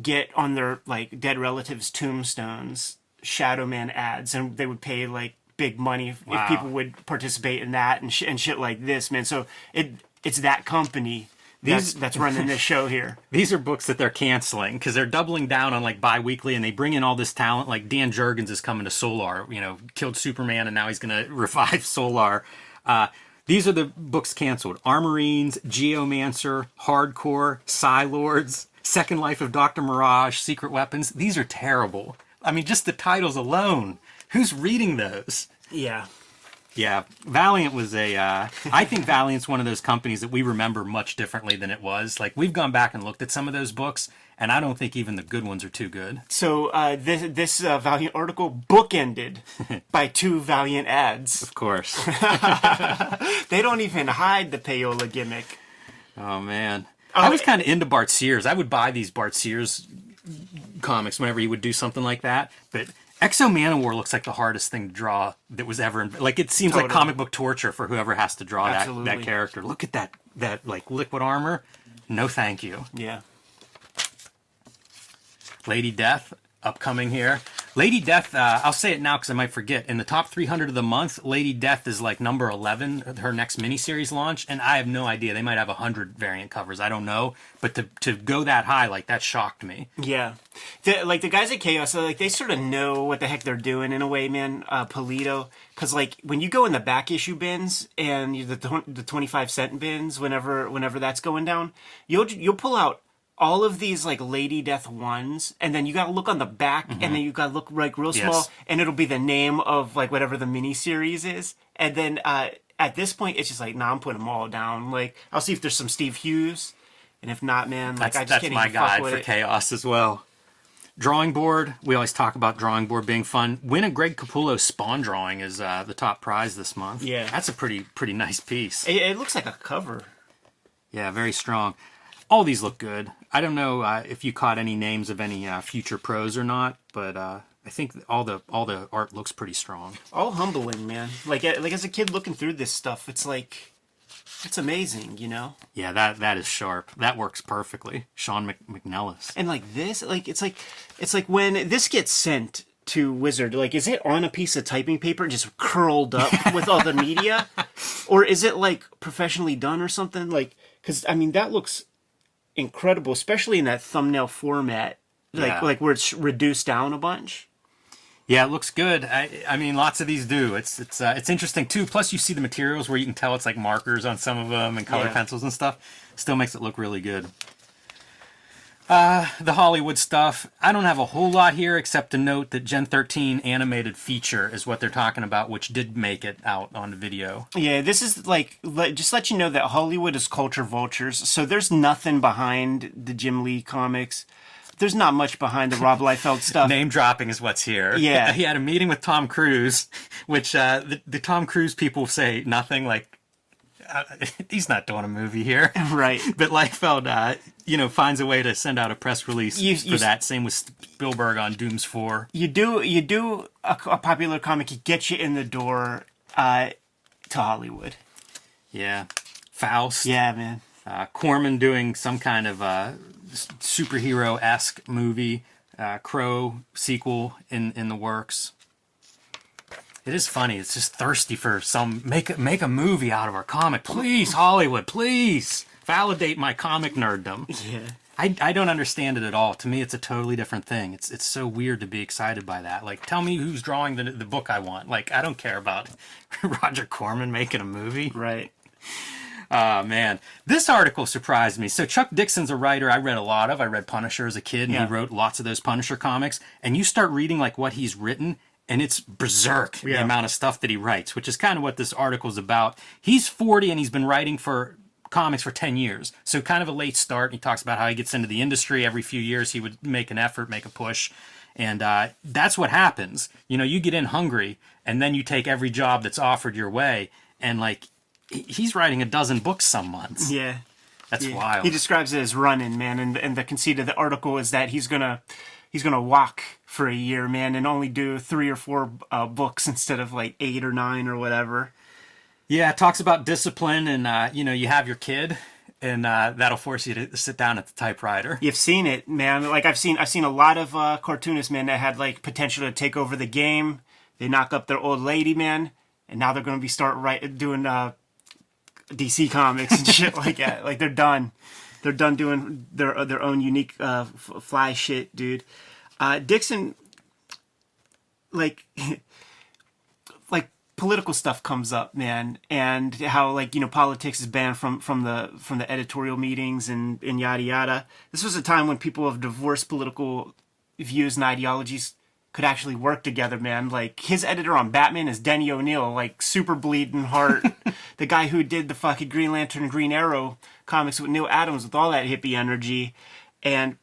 get on their like dead relatives' tombstones Shadow Man ads, and they would pay like big money if, Wow. if people would participate in that and sh- and shit like this, man. So it it's that company These- that's running this show here. these are books that they're canceling because they're doubling down on like bi-weekly and they bring in all this talent. Like dan jurgens is coming to solar you know killed superman and now he's going to revive solar. Uh, these are the books canceled. Armorines geomancer hardcore Psi-Lords, second life of dr mirage secret weapons. These are terrible. I mean just the titles alone. Who's reading those? Yeah. Yeah, Valiant was a. Uh, I think Valiant's one of those companies that we remember much differently than it was. Like we've gone back and looked at some of those books, and I don't think even the good ones are too good. So uh, this this uh, Valiant article bookended by two Valiant ads. Of course. They don't even hide the payola gimmick. oh man, I was kind of into Bart Sears. I would buy these Bart Sears comics whenever he would do something like that. But X-O Manowar looks like the hardest thing to draw that was ever. Like it seems like comic book torture for whoever has to draw that that character. Look at that that like liquid armor. No, thank you. Yeah. Lady Death upcoming here. Lady Death, uh, I'll say it now because I might forget. In the top 300 of the month, Lady Death is like number 11, her next miniseries launch, and I have no idea. They might have 100 variant covers. I don't know. But to, to go that high, like, that shocked me. Yeah, the, like the guys at Chaos, like they sort of know what the heck they're doing in a way, man. Uh, Polito, because like when you go in the back issue bins and you- the the twenty five cent bins, whenever whenever that's going down, you'll you'll pull out all of these like Lady Death ones, and then you got to look on the back, and then you got to look like real small, Yes. and it'll be the name of like whatever the mini series is, and then uh, at this point, it's just like, nah, I'm putting them all down. Like I'll see if there's some Steve Hughes. And if not, man, like That's, I just that's can't my even fuck guide for it. chaos as well. Drawing board. We always talk about drawing board being fun. Win a Greg Capullo spawn drawing is uh, the top prize this month. Yeah. That's a pretty pretty nice piece. It, it looks like a cover. Yeah, very strong. All these look good. I don't know uh, if you caught any names of any uh, future pros or not, but uh, I think all the all the art looks pretty strong. all humbling, man. Like uh, like as a kid looking through this stuff, it's like it's amazing, you know. Yeah, that that is sharp. That works perfectly. Sean Mc, McNellis. And like this, like it's like it's like when this gets sent to Wizard, like is it on a piece of typing paper just curled up with all the media, or is it like professionally done or something? Like because I mean that looks incredible, especially in that thumbnail format, like Yeah. like where it's reduced down a bunch. Yeah, it looks good. I, I mean, lots of these do. It's it's uh, it's interesting too. Plus, you see the materials where you can tell it's like markers on some of them and color Yeah. pencils and stuff. Still makes it look really good. Uh, the Hollywood stuff. I don't have a whole lot here except to note that Gen 13 animated feature is what they're talking about, which did make it out on video. Yeah, this is like let, just let you know that Hollywood is culture vultures. So there's nothing behind the Jim Lee comics. there's not much behind the Rob Liefeld stuff. Name dropping is what's here. Yeah. He had a meeting with Tom Cruise, which uh, the, the Tom Cruise people say nothing like, uh, he's not doing a movie here. Right. But Liefeld, uh, you know, finds a way to send out a press release You- for you- that. Same with Spielberg on Dooms 4. You do you do a, a popular comic, it gets you in the door uh, to Hollywood. Yeah. Faust. Yeah, man. uh, Corman doing some kind of uh, superhero esque movie, uh, Crow sequel in in the works. It is funny. It's just thirsty for some make a, make a movie out of our comic, please Hollywood, please validate my comic nerddom. Yeah. I, I don't understand it at all. To me, it's a totally different thing. It's it's so weird to be excited by that. Like, tell me who's drawing the the book I want. Like, I don't care about Roger Corman making a movie. Right. Oh man, this article surprised me. So Chuck Dixon's a writer I read a lot of. I read Punisher as a kid, and Yeah. he wrote lots of those Punisher comics. And you start reading like what he's written, and it's berserk the amount of stuff that he writes, which is kind of what this article's about. He's 40 and he's been writing for comics for 10 years. So kind of a late start. He talks about how he gets into the industry every few years. He would make an effort, make a push. And uh, that's what happens. You know, you get in hungry and then you take every job that's offered your way. And like, he's writing a dozen books some months. Yeah. That's Yeah. wild. He describes it as running, man, and and the conceit of the article is that he's gonna he's gonna walk for a year, man, and only do three or four uh, books instead of like eight or nine or whatever. Yeah, it talks about discipline, and uh, you know, you have your kid, and uh, that'll force you to sit down at the typewriter. You've seen it, man. Like I've seen I've seen a lot of uh, cartoonists, man, that had like potential to take over the game. They knock up their old lady, man, and now they're gonna be start right doing uh, DC comics and shit like that. Like they're done. They're done doing their their own unique uh, f- fly shit, dude. Uh, Dixon, like, like political stuff comes up, man, and how like you know politics is banned from from the from the editorial meetings and and yada yada. This was a time when people of diverse political views and ideologies could actually work together, man. Like his editor on Batman is Denny O'Neil, like super bleeding heart, the guy who did the fucking Green Lantern and Green Arrow comics with Neal Adams with all that hippie energy, and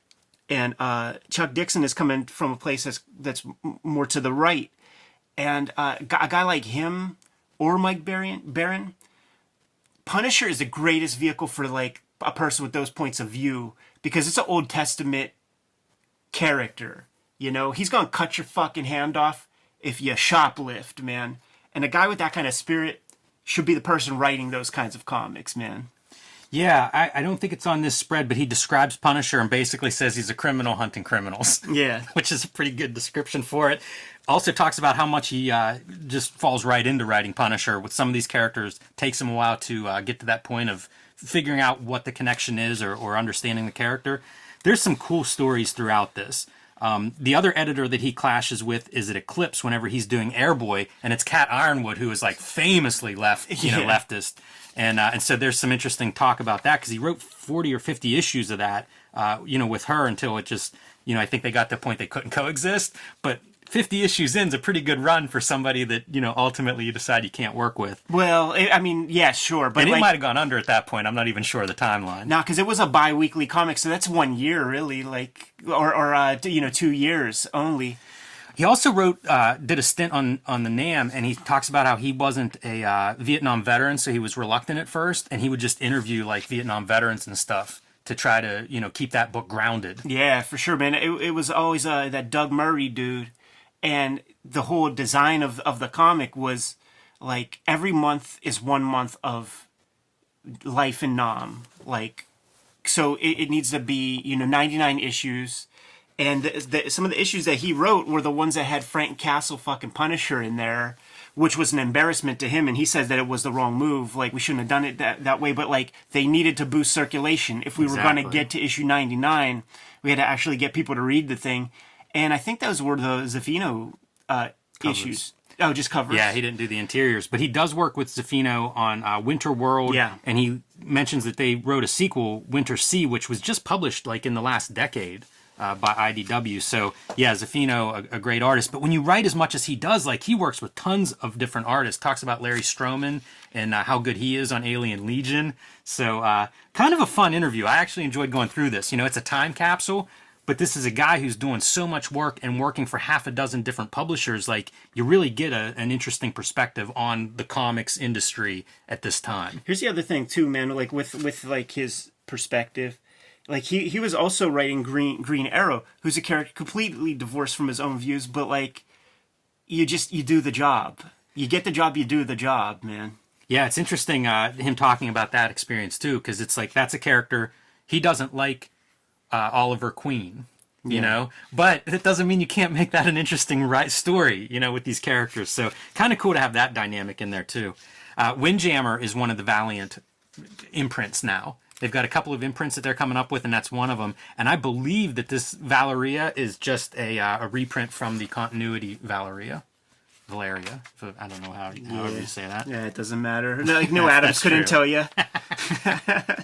and uh, Chuck Dixon is coming from a place that's that's more to the right, and uh, a guy- like him or Mike Baron, Barron, Punisher is the greatest vehicle for like a person with those points of view because it's an Old Testament character. You know, he's gonna cut your fucking hand off if you shoplift, man. And a guy with that kind of spirit should be the person writing those kinds of comics, man. Yeah, I, I don't think it's on this spread, but he describes Punisher and basically says he's a criminal hunting criminals. Yeah. which is a pretty good description for it. Also talks about how much he uh, just falls right into writing Punisher with some of these characters. Takes him a while to uh, get to that point of figuring out what the connection is or, or understanding the character. There's some cool stories throughout this. Um, the other editor that he clashes with is at Eclipse whenever he's doing Airboy, and it's Cat Yronwode who is like famously left, you know, Yeah. leftist, and uh, and so there's some interesting talk about that because he wrote 40 or 50 issues of that, uh, you know, with her until it just, you know, I think they got to the point they couldn't coexist, but 50 issues in's a pretty good run for somebody that you know ultimately you decide you can't work with. Well, I I mean, yeah, sure, but And it like, might have gone under at that point. I'm not even sure of the timeline. Nah, because it was a bi-weekly comic, so that's one year, really, like, or or uh, you know, two years only. He also wrote, uh, did a stint on on the Nam, and he talks about how he wasn't a uh, Vietnam veteran, so he was reluctant at first, and he would just interview like Vietnam veterans and stuff to try to you know keep that book grounded. Yeah, for sure, man. It, it was always uh, that Doug Murray dude, and the whole design of of the comic was like every month is one month of life in Nam, like so it, it needs to be you know 99 issues and the, the, some of the issues that he wrote were the ones that had frank castle fucking punisher in there which was an embarrassment to him. And he says that it was the wrong move. Like we shouldn't have done it that, that way. But like they needed to boost circulation. If we were going to get to issue 99 we had to actually get people to read the thing. And i think those were the Zaffino uh, issues. Oh just covers? Yeah, he didn't do the interiors, but he does work with Zaffino on uh, Winter World. Yeah. and he mentions that they wrote a sequel, Winter Sea, which was just published like in the last decade. Uh, by IDW, so yeah, Zaffino, a, a great artist. But when you write as much as he does, like he works with tons of different artists. Talks about Larry Stroman and uh, how good he is on Alien Legion. So uh, kind of a fun interview. I actually enjoyed going through this. You know, it's a time capsule, but this is a guy who's doing so much work and working for half a dozen different publishers. Like you really get a, an interesting perspective on the comics industry at this time. Here's the other thing too, man. Like with with like his perspective, like he he was also writing Green Green Arrow, who's a character completely divorced from his own views, but like you just you do the job. You get the job, you do the job, man. Yeah, it's interesting uh, him talking about that experience too, because it's like that's a character he doesn't like uh, Oliver Queen, you Yeah. know, but it doesn't mean you can't make that an interesting right story, you know, with these characters. So kind of cool to have that dynamic in there too. Uh, Windjammer is one of the Valiant imprints now. They've got a couple of imprints that they're coming up with, and that's one of them. And I believe that this Valeria is just a, uh, a reprint from the continuity Valeria. Valeria. I don't know how however you say that. Yeah, it doesn't matter. Like no Adams couldn't true. tell you.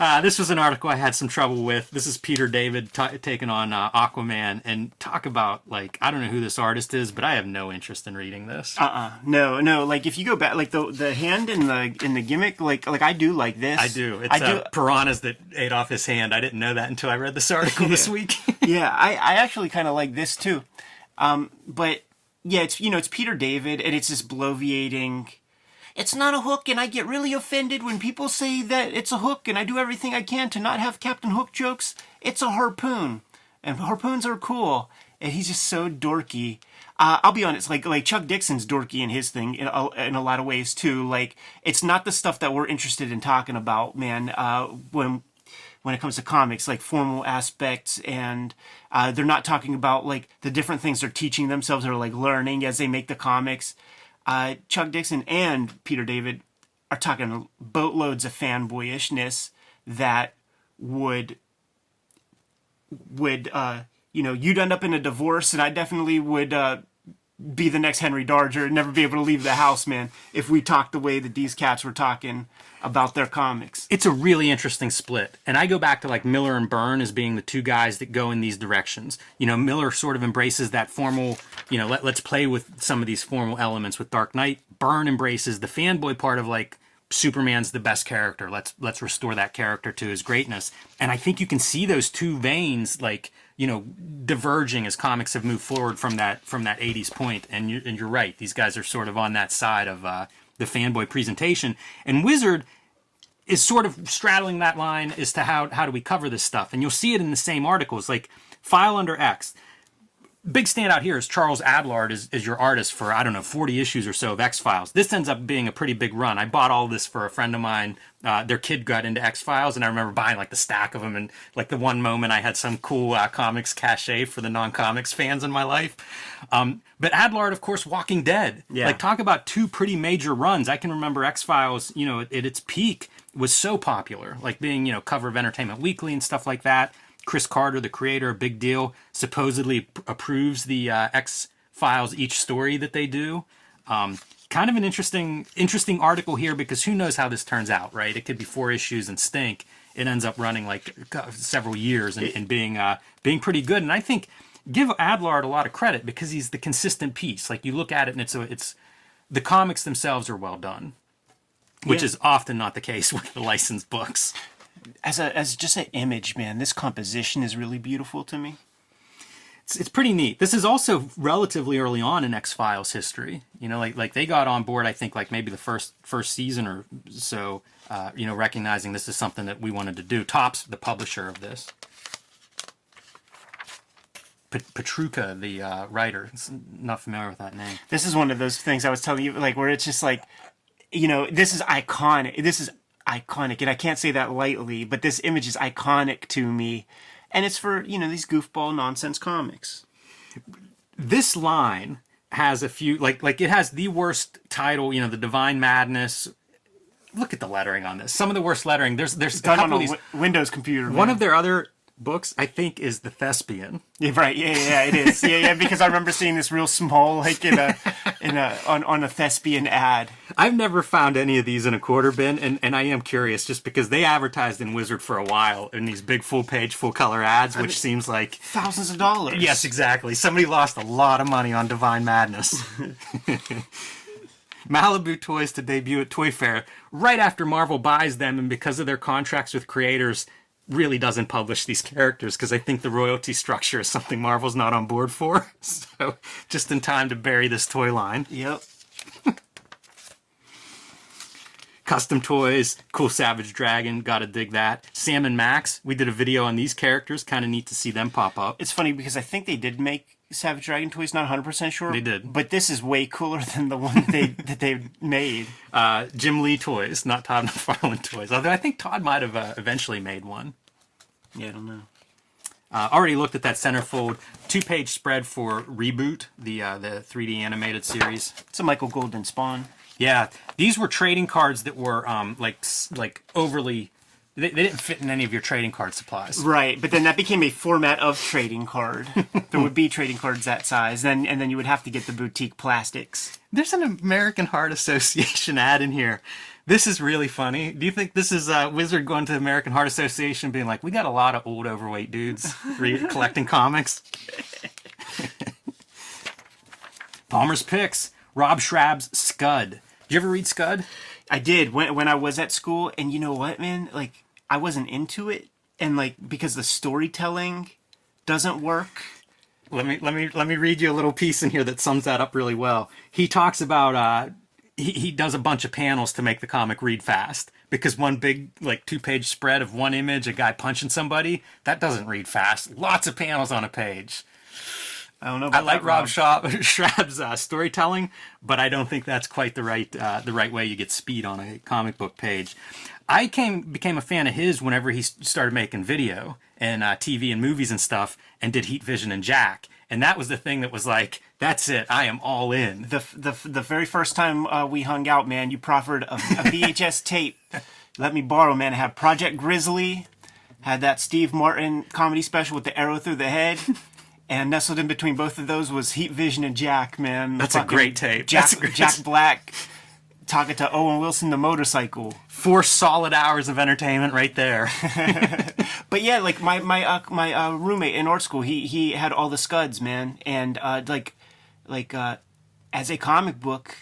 Uh, this was an article I had some trouble with. This is Peter David t- taking on uh, Aquaman, and talk about like I don't know who this artist is, but I have no interest in reading this. Uh-uh. No, no. Like if you go back, like the the hand in the in the gimmick, like like I do like this. I do. It's I do. uh, piranhas that ate off his hand. I didn't know that until I read this article this week. yeah, I, I actually kind of like this too. Um, but yeah, it's you know it's Peter David, and it's this bloviating. It's not a hook, and I get really offended when people say that it's a hook, and I do everything I can to not have Captain Hook jokes. It's a harpoon, and harpoons are cool, and he's just so dorky. Uh, I'll be honest, like like Chuck Dixon's dorky in his thing in a, in a lot of ways too. Like it's not the stuff that we're interested in talking about, man. Uh, when when it comes to comics, like formal aspects, and uh, they're not talking about like the different things they're teaching themselves or like learning as they make the comics. Uh, Chuck Dixon and Peter David are talking boatloads of fanboyishness that would would uh, you know you'd end up in a divorce, and I definitely would uh, be the next Henry Darger and never be able to leave the house, man. If we talk the way that these cats were talking about their comics. it's a really interesting split. And I go back to like Miller and Byrne as being the two guys that go in these directions. You know, Miller sort of embraces that formal, you know, let, let's play with some of these formal elements with Dark Knight. Byrne embraces the fanboy part of like Superman's the best character. Let's let's restore that character to his greatness. And I think you can see those two veins like, you know, diverging as comics have moved forward from that from that 80s. And you and you're right. These guys are sort of on that side of uh the fanboy presentation. And Wizard is sort of straddling that line as to how how do we cover this stuff and you'll see it in the same articles like file under x big standout here is charles adlard is, is your artist for i don't know 40 issues or so of x-files. This ends up being a pretty big run. I bought all this for a friend of mine uh, their kid got into x-files and i remember buying like the stack of them and like the one moment i had some cool uh, comics cachet for the non-comics fans in my life. Um, but adlard of course walking dead. Yeah. like talk about two pretty major runs. I can remember x-files you know at, at its peak was so popular like being you know cover of entertainment weekly and stuff like that chris carter the creator big deal supposedly approves the uh, x files each story that they do. Um, kind of an interesting interesting article here because who knows how this turns out right? It could be four issues and stink. It ends up running like uh, several years and, and being uh, being pretty good. And i think give adlard a lot of credit because he's the consistent piece. Like you look at it and it's a, it's the comics themselves are well done which Yeah. is often not the case with the licensed books as a as just an image, man, this composition is really beautiful to me. it's, it's pretty neat. This is also relatively early on in X Files history. You know, like like they got on board. I think like maybe the first first season or so. Uh, you know, recognizing this is something that we wanted to do. Topps the publisher of this. Petrucha, the uh, writer, It's not familiar with that name. This is one of those things I was telling you, like where it's just like, you know, this is iconic. This is iconic, and I can't say that lightly, but this image is iconic to me, and it's for you know these goofball nonsense comics. this line has a few like like it has the worst title you know the divine madness look at the lettering on this some of the worst lettering there's there's a Done on couple a of these wi- Windows computer. one man. of their other books i think is the thespian yeah, right, yeah, yeah, yeah, it is, yeah, yeah, because I remember seeing this real small, like in a, in a, on on a thespian ad. i've never found any of these in a quarter bin and, and i am curious just because they advertised in wizard for a while in these big full page full color ads which seems like Thousands of dollars. Yes, exactly. Somebody lost a lot of money on Divine Madness. Malibu Toys to debut at Toy Fair right after Marvel buys them, and because of their contracts with creators, really doesn't publish these characters because I think the royalty structure is something Marvel's not on board for. So just in time to bury this toy line. Yep. Custom toys, cool Savage Dragon, gotta dig that. Sam and Max, we did a video on these characters, kind of neat to see them pop up. It's funny because I think they did make Savage Dragon toys. Not 100 percent sure. They did. but this is way cooler than the one they that they made. Uh, Jim Lee toys, not Todd McFarlane toys. Although I think Todd might have uh, eventually made one. Yeah, I don't know. Uh, already looked at that centerfold two-page spread for Reboot, the uh, the 3D animated series. It's a Michael Golden Spawn. Yeah, these were trading cards that were um, like like overly. They, they didn't fit in any of your trading card supplies. Right, but then that became a format of trading card. there would be trading cards that size, then and then you would have to get the boutique plastics. There's an American Heart Association ad in here. This is really funny. Do you think this is uh, Wizard going to the American Heart Association being like, we got a lot of old overweight dudes re- collecting comics? Palmer's Picks, Rob Schrab's Scud. Did you ever read Scud? I did when when I was at school, and you know what, man? Like I wasn't into it, and like because the storytelling doesn't work. Let me let me let me read you a little piece in here that sums that up really well. He talks about uh he, he does a bunch of panels to make the comic read fast because one big like two page spread of one image, a guy punching somebody, that doesn't read fast. Lots of panels on a page. I don't know. I like that, Rob Shaw, Schrab's uh, storytelling, but I don't think that's quite the right uh, the right way you get speed on a comic book page. I came became a fan of his whenever he started making video and uh, TV and movies and stuff, and did Heat Vision and Jack, and that was the thing that was like, that's it, I am all in. the the the very first time uh, we hung out, man, you proffered a, a VHS tape. Let me borrow, man. I had Project Grizzly, had that Steve Martin comedy special with the arrow through the head, and nestled in between both of those was Heat Vision and Jack, man. That's a great tape. Jack great- Jack Black talking to Owen Wilson, the motorcycle. Four solid hours of entertainment right there. But yeah, like my my uh, my uh, roommate in art school, he he had all the scuds, man, and uh, like like uh, as a comic book,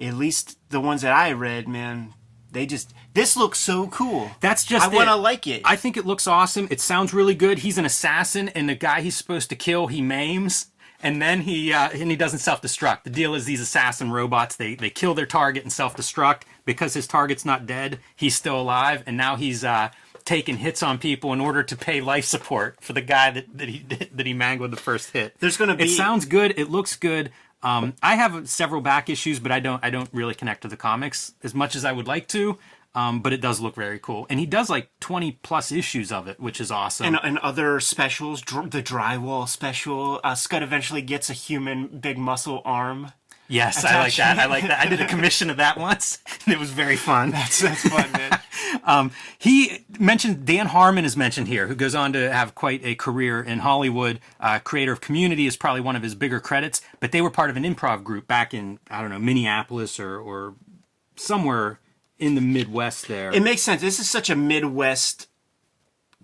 at least the ones that I read, man, they just this looks so cool. That's just I want to like it. I think it looks awesome. It sounds really good. He's an assassin, and the guy he's supposed to kill, he maims, and then he uh, and he doesn't self-destruct. The deal is these assassin robots they they kill their target and self-destruct because his target's not dead. He's still alive, and now he's uh, taking hits on people in order to pay life support for the guy that, that he that he mangled the first hit. There's gonna be. It sounds good. It looks good. Um, I have several back issues, but I don't I don't really connect to the comics as much as I would like to. Um, but it does look very cool, and he does like twenty plus issues of it, which is awesome. and, and other specials, dr- the drywall special. Uh, Scud eventually gets a human big muscle arm. yes, I like that. I like that. I did a commission of that once, and it was very fun. That's that's fun, man. He mentioned Dan Harmon is mentioned here, who goes on to have quite a career in Hollywood. Uh, creator of Community is probably one of his bigger credits, but they were part of an improv group back in I don't know Minneapolis or or somewhere in the Midwest there. it makes sense. This is such a Midwest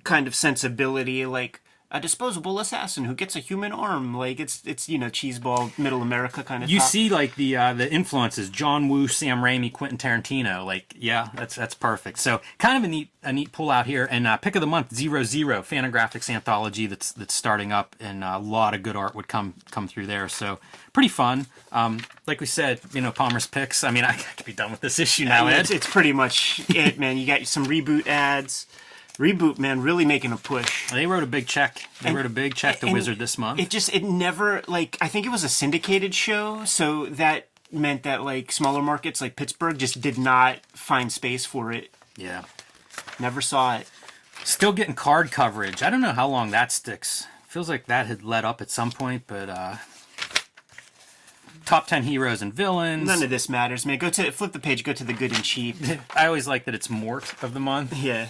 kind of sensibility, like a disposable assassin who gets a human arm. Like it's it's you know cheeseball middle America kind of. you top. see like the uh, the influences John Woo, Sam Raimi, Quentin Tarantino. Like yeah, that's that's perfect. So kind of a neat a neat pull out here. And uh, pick of the month zero zero Fantagraphics anthology that's that's starting up, and a lot of good art would come come through there. So pretty fun. Um, like we said, you know Palmer's picks. I mean, I could be done with this issue now, it's, it's pretty much it, man. You got some reboot ads. Reboot, man, really making a push. They wrote a big check. They wrote a big check to Wizard this month. It just it never like I think it was a syndicated show, so that meant that like smaller markets like Pittsburgh just did not find space for it. yeah. Never saw it. Still getting card coverage. I don't know how long that sticks. Feels like that had let up at some point, but uh top 10 heroes and villains. None of this matters, man. Go to flip the page. Go to the good and cheap. I always like that it's Mort of the month. Yeah.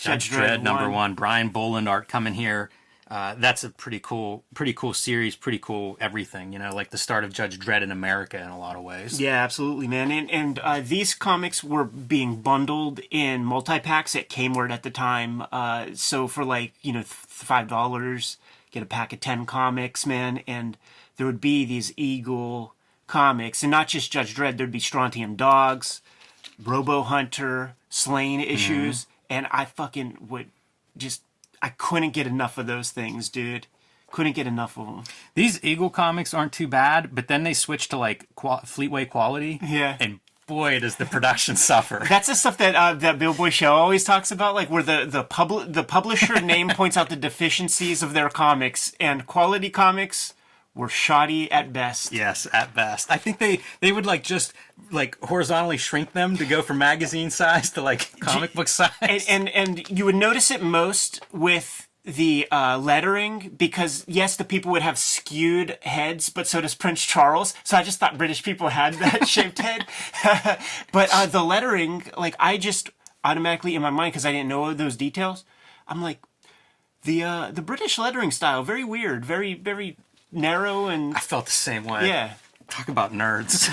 Judge Dredd number one. Brian Bolland art coming here. Uh, that's a pretty cool, pretty cool series. Pretty cool everything. You know, like the start of Judge Dredd in America in a lot of ways. Yeah, absolutely, man. And and uh, these comics were being bundled in multi packs at Kmart at the time. Uh, so for like you know five dollars, get a pack of ten comics, man. And there would be these Eagle comics, and not just Judge Dredd. There'd be Strontium Dogs, Robo Hunter, Slain issues. And I fucking would just I couldn't get enough of those things, dude. Couldn't get enough of them. These Eagle comics aren't too bad, but then they switch to like qual- Fleetway quality. Yeah. And boy, does the production suffer. That's the stuff that uh, that Bill Boy Show always talks about, like where the the public the publisher name points out the deficiencies of their comics, and quality comics were shoddy at best. Yes, at best. I think they they would like just like horizontally shrink them to go from magazine size to like comic book size. and, and and you would notice it most with the uh, lettering because yes, the people would have skewed heads, but so does Prince Charles. So I just thought British people had that shaped head. but uh, the lettering, like I just automatically in my mind because I didn't know those details, I'm like the uh, the British lettering style very weird, very very narrow and I felt the same way. yeah. Talk about nerds.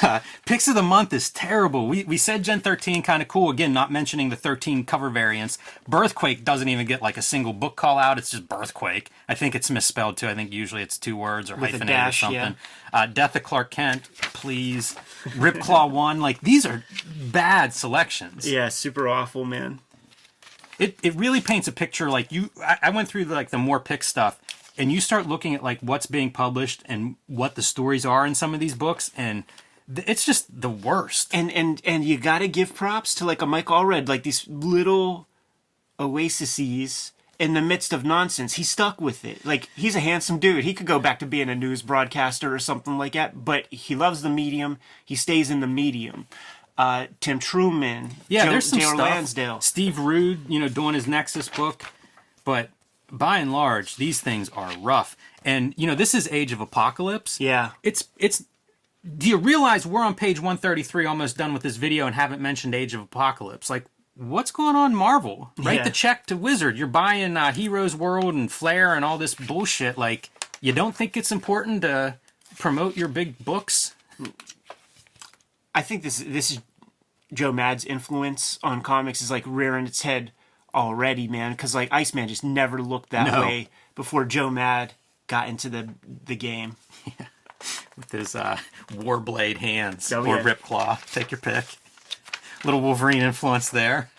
uh, picks of the month is terrible. We, we said Gen 13 kind of cool. Again, not mentioning the 13 cover variants. Birthquake doesn't even get like a single book call out. It's just Birthquake. I think it's misspelled too. I think usually it's two words or With hyphenated dash, or something. yeah. Uh, Death of Clark Kent, please. Ripclaw 1. Like these are bad selections. Yeah, super awful, man. it, it really paints a picture like you I, I went through the, like the more pick stuff and you start looking at like what's being published and what the stories are in some of these books and th- it's just the worst and and and you gotta give props to like a Mike Allred, like these little oases in the midst of nonsense. He stuck with it. Like he's a handsome dude. He could go back to being a news broadcaster or something like that. But he loves the medium. He stays in the medium. Uh, Tim Truman, yeah Jo- there's some J.R. stuff Lansdale. steve rude you know doing his nexus book but by and large these things are rough. And you know this is age of apocalypse. Yeah, it's it's do you realize we're on page 133 almost done with this video and haven't mentioned age of apocalypse? Like what's going on marvel? Write Yeah. the check to wizard. You're buying uh, heroes world and Flair and all this bullshit. Like you don't think it's important to promote your big books? I think this this is Joe Mad's influence on comics is like rearing its head already, man. Because like Iceman just never looked that No. way before Joe Mad got into the the game. with his uh, warblade hands Oh, or yeah. ripclaw take your pick little wolverine influence there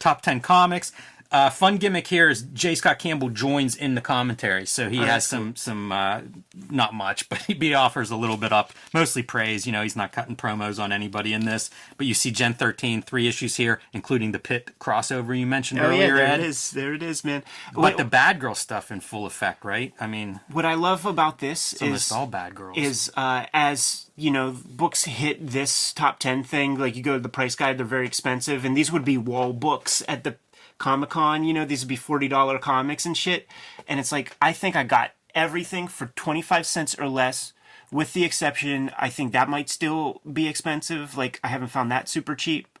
top 10 comics uh, fun gimmick here is J. Scott Campbell joins in the commentary, so he has Oh, that's some some uh, not much, but he, offers a little bit up, mostly praise. You know, he's not cutting promos on anybody in this, but you see Gen 13 three issues here, including the Pit crossover you mentioned Oh yeah, earlier. there Ed. it is. There it is, man. But What, the bad girl stuff in full effect, right? I mean, what I love about this is all bad girls. is uh, as you know, books hit this top ten thing. Like you go to the price guide, they're very expensive, and these would be wall books at the Comic Con. You know, these would be forty dollar comics and shit. And it's like I think I got everything for twenty five cents or less. With the exception, I think that might still be expensive. Like I haven't found that super cheap.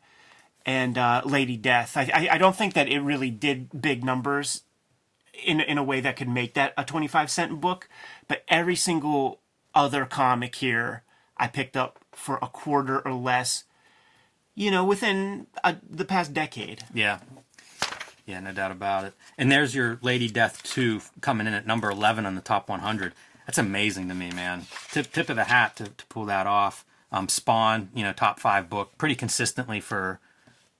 And uh, Lady Death, I, I I don't think that it really did big numbers in in a way that could make that a 25 cent book but every single other comic here i picked up for a quarter or less you know within uh the past decade Yeah. Yeah, no doubt about it. And there's your Lady Death 2 coming in at number 11 on the top 100. That's amazing to me, man. Tip, tip of the hat to, to pull that off. Um, Spawn, you know, top five book pretty consistently for,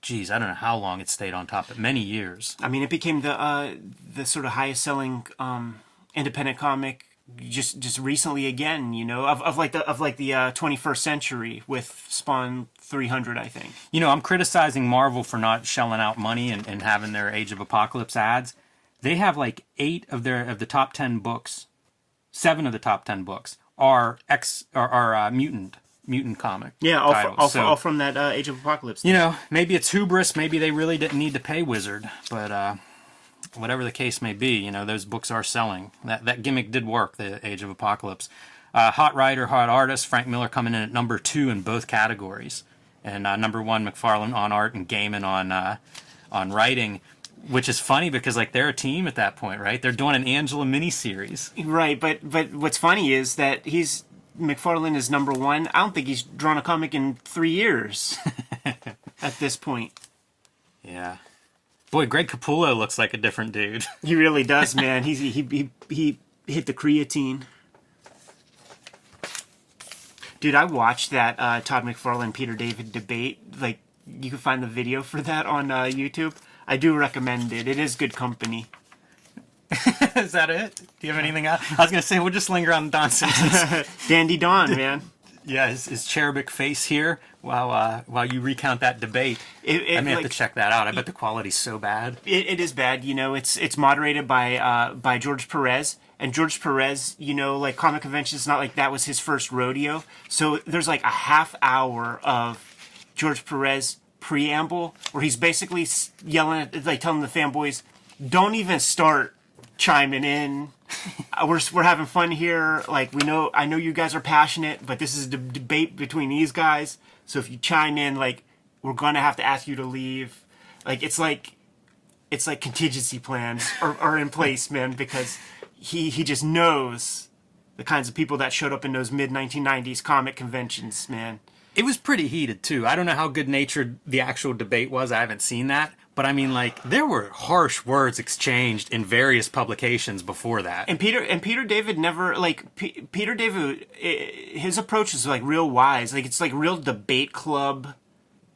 geez, I don't know how long it stayed on top, but many years. i mean it became the uh the sort of highest selling um independent comic just just recently again you know of, of like the of like the uh 21st century with spawn 300 i think You know, I'm criticizing Marvel for not shelling out money and, and having their Age of Apocalypse ads. They have like eight of their of the top ten books, seven of the top ten books are X are, are uh, mutant mutant comic. yeah all, fr- all, So, all from that uh, age of apocalypse you know, maybe it's hubris. Maybe they really didn't need to pay Wizard, but uh, whatever the case may be, you know, those books are selling. That that gimmick did work. The Age of Apocalypse. Uh, hot writer, hot artist. Frank Miller coming in at number two in both categories, and uh, number one McFarlane on art and Gaiman on uh, on writing. Which is funny because like they're a team at that point, right? They're doing an Angela miniseries. Right, but but what's funny is that he's McFarlane is number one. I don't think he's drawn a comic in three years at this point. Yeah. Boy, Greg Capullo looks like a different dude. He really does, man. He's he he he hit the creatine. Dude, I watched that uh, Todd McFarlane Peter David debate like you can find the video for that on uh, YouTube. I do recommend it. It is good company. is that it? Do you have anything else? I was gonna say we'll just linger on Don Simpson's Dandy Don, man. Yeah his, his cherubic face here while uh, while you recount that debate. It- it, I may have to check that out. I bet the quality's so bad. It, it is bad, you know. It's it's moderated by uh, by George Perez, and George Perez, you know, like comic conventions, not like that was his first rodeo. So there's like a half hour of George Perez preamble where he's basically yelling at, like telling the fanboys, "Don't even start chiming in. We're we're having fun here. Like we know, I know you guys are passionate, but this is a de- debate between these guys. So if you chime in, like we're gonna have to ask you to leave. Like it's like it's like contingency plans are, are in place, man, because he he just knows the kinds of people that showed up in those mid 1990s comic conventions, man. It was pretty heated too. I don't know how good natured the actual debate was. I haven't seen that, but I mean, like there were harsh words exchanged in various publications before that. And Peter and Peter David never like P- Peter David. His approach is like real wise. Like it's like real debate club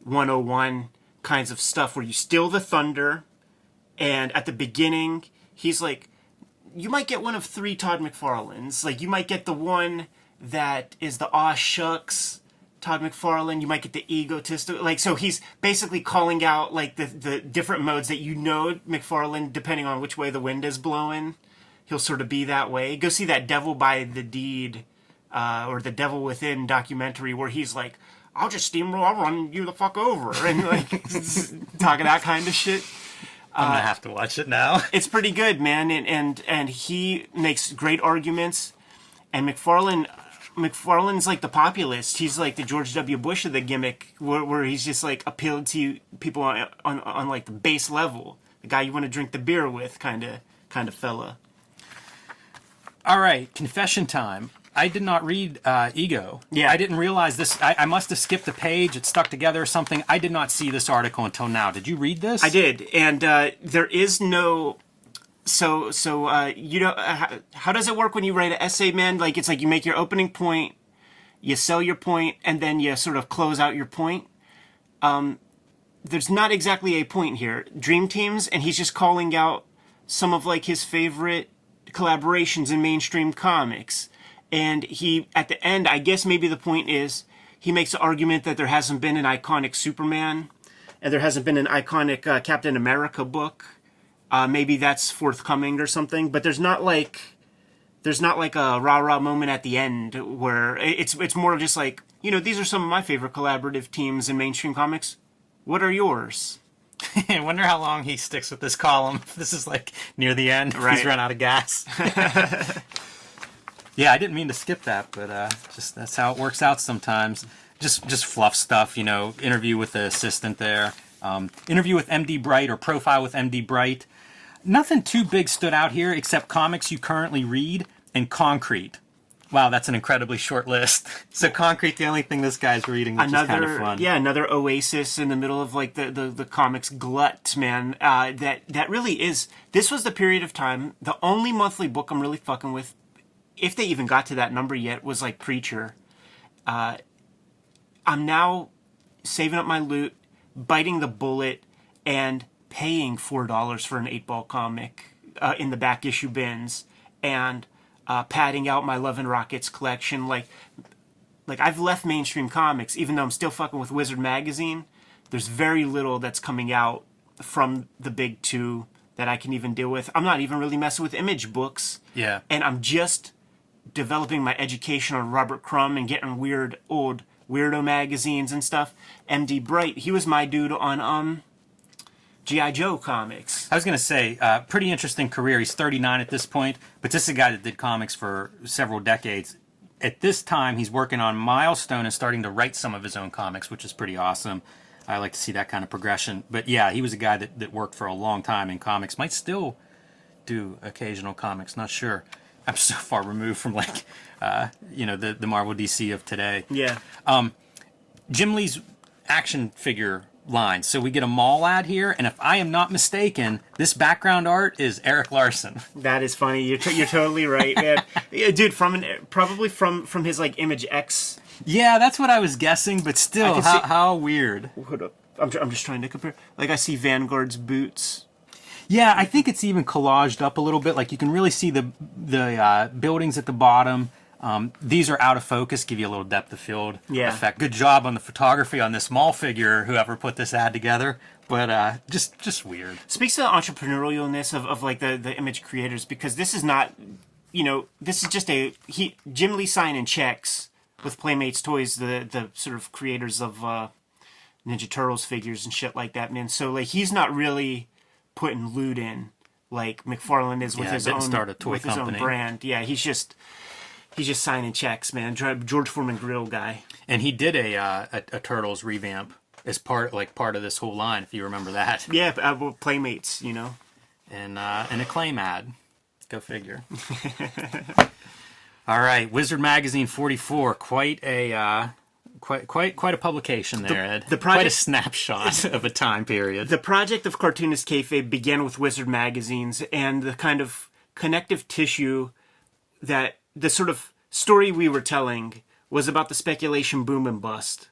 101 kinds of stuff where you steal the thunder, and at the beginning he's like, you might get one of three Todd McFarlanes. Like you might get the one that is the aw shucks Todd McFarlane. You might get the egotistical. Like so, he's basically calling out like the the different modes that you know McFarlane, depending on which way the wind is blowing. He'll sort of be that way. Go see that Devil by the Deed uh, or the Devil Within documentary where he's like, "I'll just steamroll, I'll run you the fuck over," and like talking that kind of shit I'm gonna have to watch it now. it's pretty good, man, and and and he makes great arguments. And McFarlane, McFarlane's like the populist. He's like the George W. Bush of the gimmick, where, where he's just like appealed to people on, on on like the base level, the guy you want to drink the beer with, kind of kind of fella. All right, confession time. I did not read uh, Ego. Yeah. I didn't realize this. I, I must have skipped a page. It stuck together or something. I did not see this article until now. Did you read this? I did, and uh, there is no. So so uh, you know uh, how, how does it work when you write an essay, man? Like it's like you make your opening point, you sell your point, and then you sort of close out your point. Um, there's not exactly a point here. Dream Teams, and he's just calling out some of like his favorite collaborations in mainstream comics. And he, at the end, I guess maybe the point is he makes the argument that there hasn't been an iconic Superman and there hasn't been an iconic uh, Captain America book. Uh, maybe that's forthcoming or something, but there's not like there's not like a rah rah moment at the end where it's it's more just like you know these are some of my favorite collaborative teams in mainstream comics. What are yours? I wonder how long he sticks with this column. This is like near the end. Right. He's run out of gas. yeah, I didn't mean to skip that, but uh, just that's how it works out sometimes. Just just fluff stuff, you know. Interview with the assistant there. Um, interview with MD Bright or profile with MD Bright. Nothing too big stood out here except comics you currently read and Concrete. Wow, that's an incredibly short list. So Concrete, the only thing this guy's reading, which is kind of another fun. yeah another oasis in the middle of like the the, the comics glut man uh, that that really is this was the period of time the only monthly book i'm really fucking with if they even got to that number yet was like preacher uh, i'm now saving up my loot biting the bullet and paying four dollars for an Eightball comic uh, in the back issue bins and uh, padding out my love and rockets collection like like I've left mainstream comics, even though I'm still fucking with Wizard magazine. There's very little that's coming out from the big two that I can even deal with. I'm not even really messing with image books, Yeah. and I'm just developing my education on Robert Crumb and getting weird old weirdo magazines and stuff. MD Bright, he was my dude on um GI Joe comics. I was going to say, uh, pretty interesting career. He's 39 at this point, but this is a guy that did comics for several decades. At this time, he's working on Milestone and starting to write some of his own comics, which is pretty awesome. I like to see that kind of progression. But yeah, he was a guy that, that worked for a long time in comics. Might still do occasional comics, not sure. I'm so far removed from like, uh, you know, the, the Marvel DC of today. Yeah. Um, Jim Lee's action figure line. So we get a mall ad here, and if I am not mistaken, this background art is Erik Larsen. That is funny. You're, t- you're totally right, man. Yeah, Dude, from an probably from from his like Image X Yeah, that's what I was guessing, but still, how, see- how weird. Hold up. I'm, I'm just trying to compare. Like I see Vanguard's boots. Yeah, I think it's even collaged up a little bit. Like you can really see the the uh, buildings at the bottom. Um, these are out of focus, give you a little depth of field Yeah. effect. Good job on the photography on this small figure, whoever put this ad together. But uh, just just weird. speaks to the entrepreneurialness of, of like the, the image creators because this is not you know this is just a he jim lee signing checks with playmates toys the the sort of creators of uh ninja turtles figures and shit like that man so like he's not really putting loot in like mcfarlane is with Yeah, his own start a toy with his own brand yeah he's just he's just signing checks man george foreman grill guy And he did a, uh, a a turtles revamp as part like part of this whole line, if you remember that. yeah uh, playmates you know and uh, an acclaim ad. Go figure. All right, Wizard Magazine 44. Quite a uh, quite quite quite a publication there, Ed. the quite a project- snapshot of a time period. The project of cartoonist kayfabe began with Wizard magazines and the kind of connective tissue that the sort of story we were telling was about the speculation boom and bust.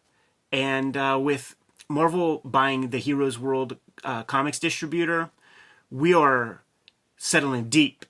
And uh, with Marvel buying the Heroes World uh, comics distributor, we are settling deep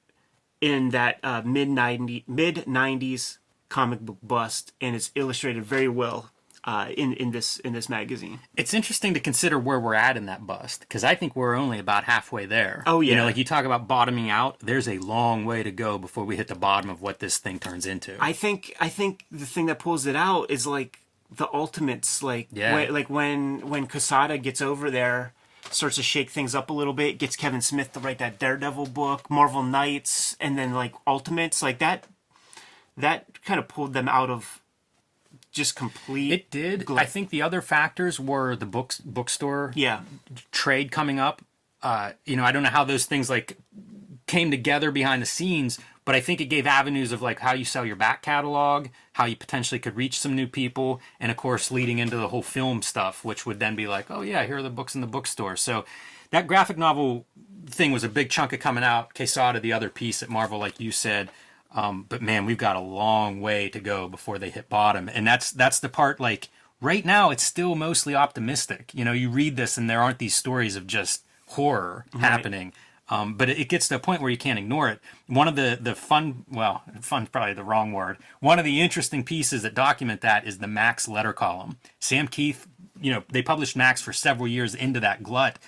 in that uh, mid 90 mid 90s comic book bust and it's illustrated very well uh, in in this in this magazine. it's interesting to consider where we're at in that bust because I think we're only about halfway there. Oh, you yeah. know, like you talk about bottoming out. There's a long way to go before we hit the bottom of what this thing turns into. I think I think the thing that pulls it out is like the ultimates, like Yeah. when, like when when Quesada gets over there, starts to shake things up a little bit, gets Kevin Smith to write that Daredevil book, Marvel Knights, and then like Ultimates, like that. That kind of pulled them out of just complete. it did. glut. I think the other factors were the books bookstore yeah, trade coming up. Uh, you know, I don't know how those things like came together behind the scenes, but I think it gave avenues of like how you sell your back catalog, how you potentially could reach some new people, and of course leading into the whole film stuff, which would then be like, oh yeah, here are the books in the bookstore. So that graphic novel thing was a big chunk of coming out. Quesada, the other piece at Marvel, like you said. Um, but man, we've got a long way to go before they hit bottom, and that's that's the part. Like right now, it's still mostly optimistic. You know, you read this, and there aren't these stories of just horror happening. Um, but it, it gets to a point where you can't ignore it. One of the the fun, well, fun's probably the wrong word. One of the interesting pieces that document that is the Maxx letter column. Sam Kieth, you know, they published Maxx for several years into that glut,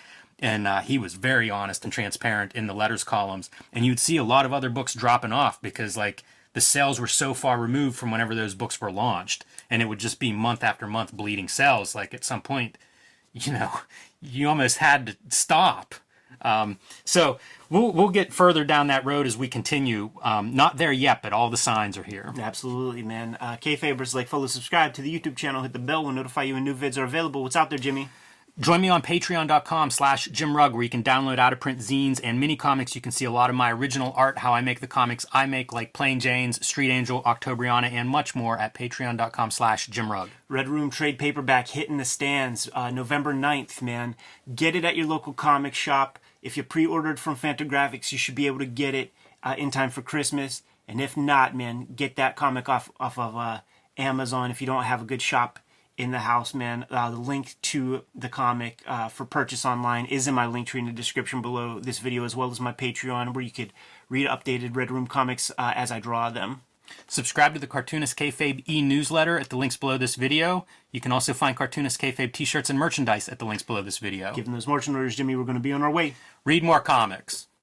and uh, he was very honest and transparent in the letters columns. And you'd see a lot of other books dropping off because like the sales were so far removed from whenever those books were launched, and it would just be month after month bleeding sales. Like at some point, you know, you almost had to stop. Um, so we'll we'll get further down that road as we continue. Um, not there yet, but all the signs are here. absolutely, man. Uh, Kayfabers, like, follow, subscribe to the YouTube channel, hit the bell, will notify you when new vids are available. What's out there, Jimmy? Join me on patreon.com slash Jim Rugg, where you can download out of print zines and mini comics. You can see a lot of my original art, how I make the comics I make, like Plain Janes, Street Angel, Octobriana, and much more at patreon.com slash Jim Rugg. Red Room trade paperback hitting the stands uh, November 9th, man. Get it at your local comic shop. If you pre ordered from Fantagraphics, you should be able to get it uh, in time for Christmas. And if not, man, get that comic off, off of uh, Amazon if you don't have a good shop in the house, man. Uh, the link to the comic uh, for purchase online is in my link tree in the description below this video, as well as my Patreon, where you could read updated Red Room comics uh, as I draw them. Subscribe to the Cartoonist Kayfabe e-newsletter at the links below this video. You can also find Cartoonist Kayfabe t-shirts and merchandise at the links below this video. Given those marching orders, Jimmy, we're going to be on our way. Read more comics.